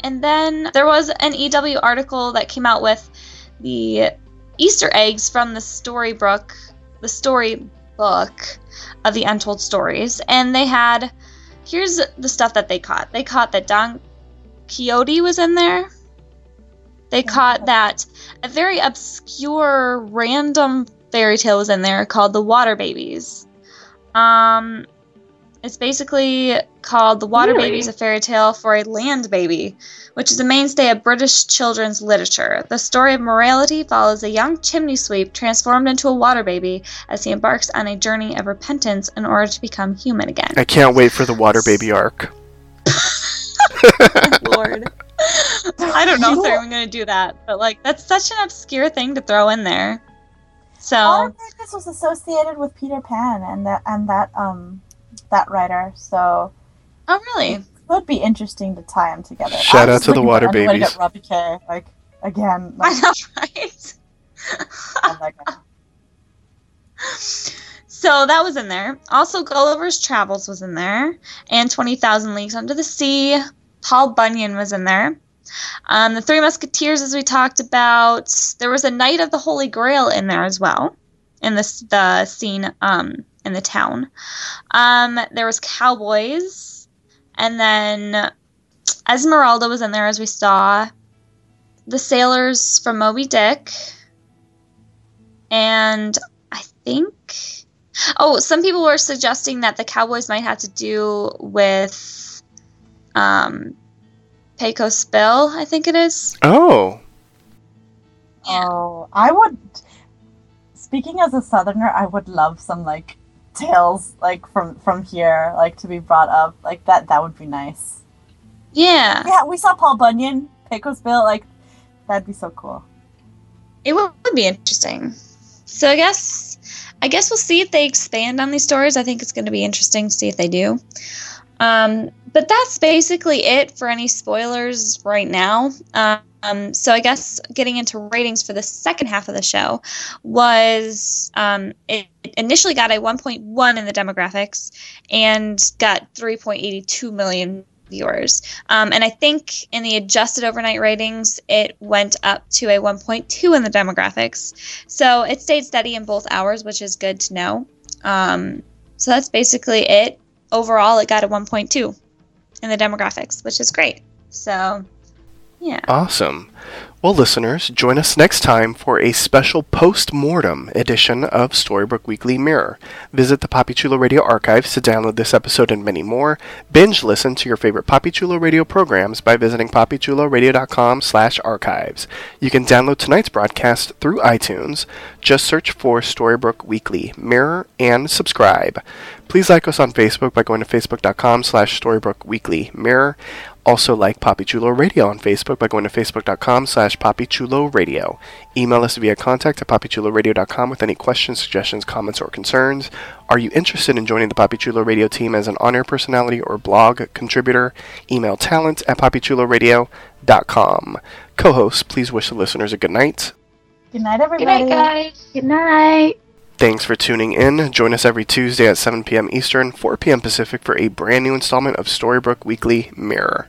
And then there was an EW article that came out with the Easter eggs from the storybook, the storybook of the Untold Stories, and they had here's the stuff that they caught. They caught that Don Quixote was in there. They caught that a very obscure random fairy tale was in there called The Water Babies. Um it's basically called The Water Really? Babies, a fairy tale for a land baby, which is a mainstay of British children's literature. The story of morality follows a young chimney sweep transformed into a water baby as he embarks on a journey of repentance in order to become human again. I can't wait for the water baby arc. (laughs) Lord. (laughs) (laughs) I don't know if they're even going to do that, but like that's such an obscure thing to throw in there. I So, think this was associated with Peter Pan and that and that um that writer. So oh really? it would be interesting to tie them together. Shout out to the water anybody to babies. get Robbie Kay, like again. (laughs) I Like, know, right? love that guy. So that was in there. Also, Gulliver's Travels was in there, and Twenty Thousand Leagues Under the Sea. Paul Bunyan was in there. Um, the Three Musketeers, as we talked about. There was a Knight of the Holy Grail in there as well, in this the scene um, in the town. Um, there was Cowboys, and then Esmeralda was in there, as we saw. The sailors from Moby Dick, and I think Oh, some people were suggesting that the Cowboys might have to do with um Pecos Bill, I think it is. Oh, Oh, I would. Speaking as a Southerner, I would love some like tales like from from here, like to be brought up. Like that, that would be nice. Yeah. Yeah, we saw Paul Bunyan, Pecos Bill. Like that'd be so cool. It would, would be interesting. so I guess I guess we'll see if they expand on these stories. I think it's going to be interesting to see if they do. Um, but that's basically it for any spoilers right now. Um, so I guess getting into ratings for the second half of the show was um, it initially got a 1.1 in the demographics and got 3.82 million viewers. Um, and I think in the adjusted overnight ratings, it went up to a 1.2 in the demographics. So it stayed steady in both hours, which is good to know. Um, so that's basically it. Overall, it got a 1.2 in the demographics, which is great. So, yeah. Awesome. Well, listeners, join us next time for a special post-mortem edition of Storybrooke Weekly Mirror. Visit the Poppy Chulo Radio archives to download this episode and many more. Binge listen to your favorite Poppy Chulo Radio programs by visiting poppychuloradio.com slash archives. You can download tonight's broadcast through iTunes. Just search for Storybrooke Weekly Mirror and subscribe. Please like us on Facebook by going to facebook.com slash Storybrooke Weekly Mirror. Also like Poppy Chulo Radio on Facebook by going to facebook.com slash poppychulo Email us via contact at poppychuloradio.com with any questions, suggestions, comments, or concerns. Are you interested in joining the Poppy Chulo Radio team as an on-air personality or blog contributor? Email talent at poppychuloradio.com. Co-hosts, please wish the listeners a good night. Good night, everybody. Good night, guys. Good night. Thanks for tuning in. Join us every Tuesday at 7 p.m. Eastern, 4 p.m. Pacific for a brand new installment of Storybrooke Weekly Mirror.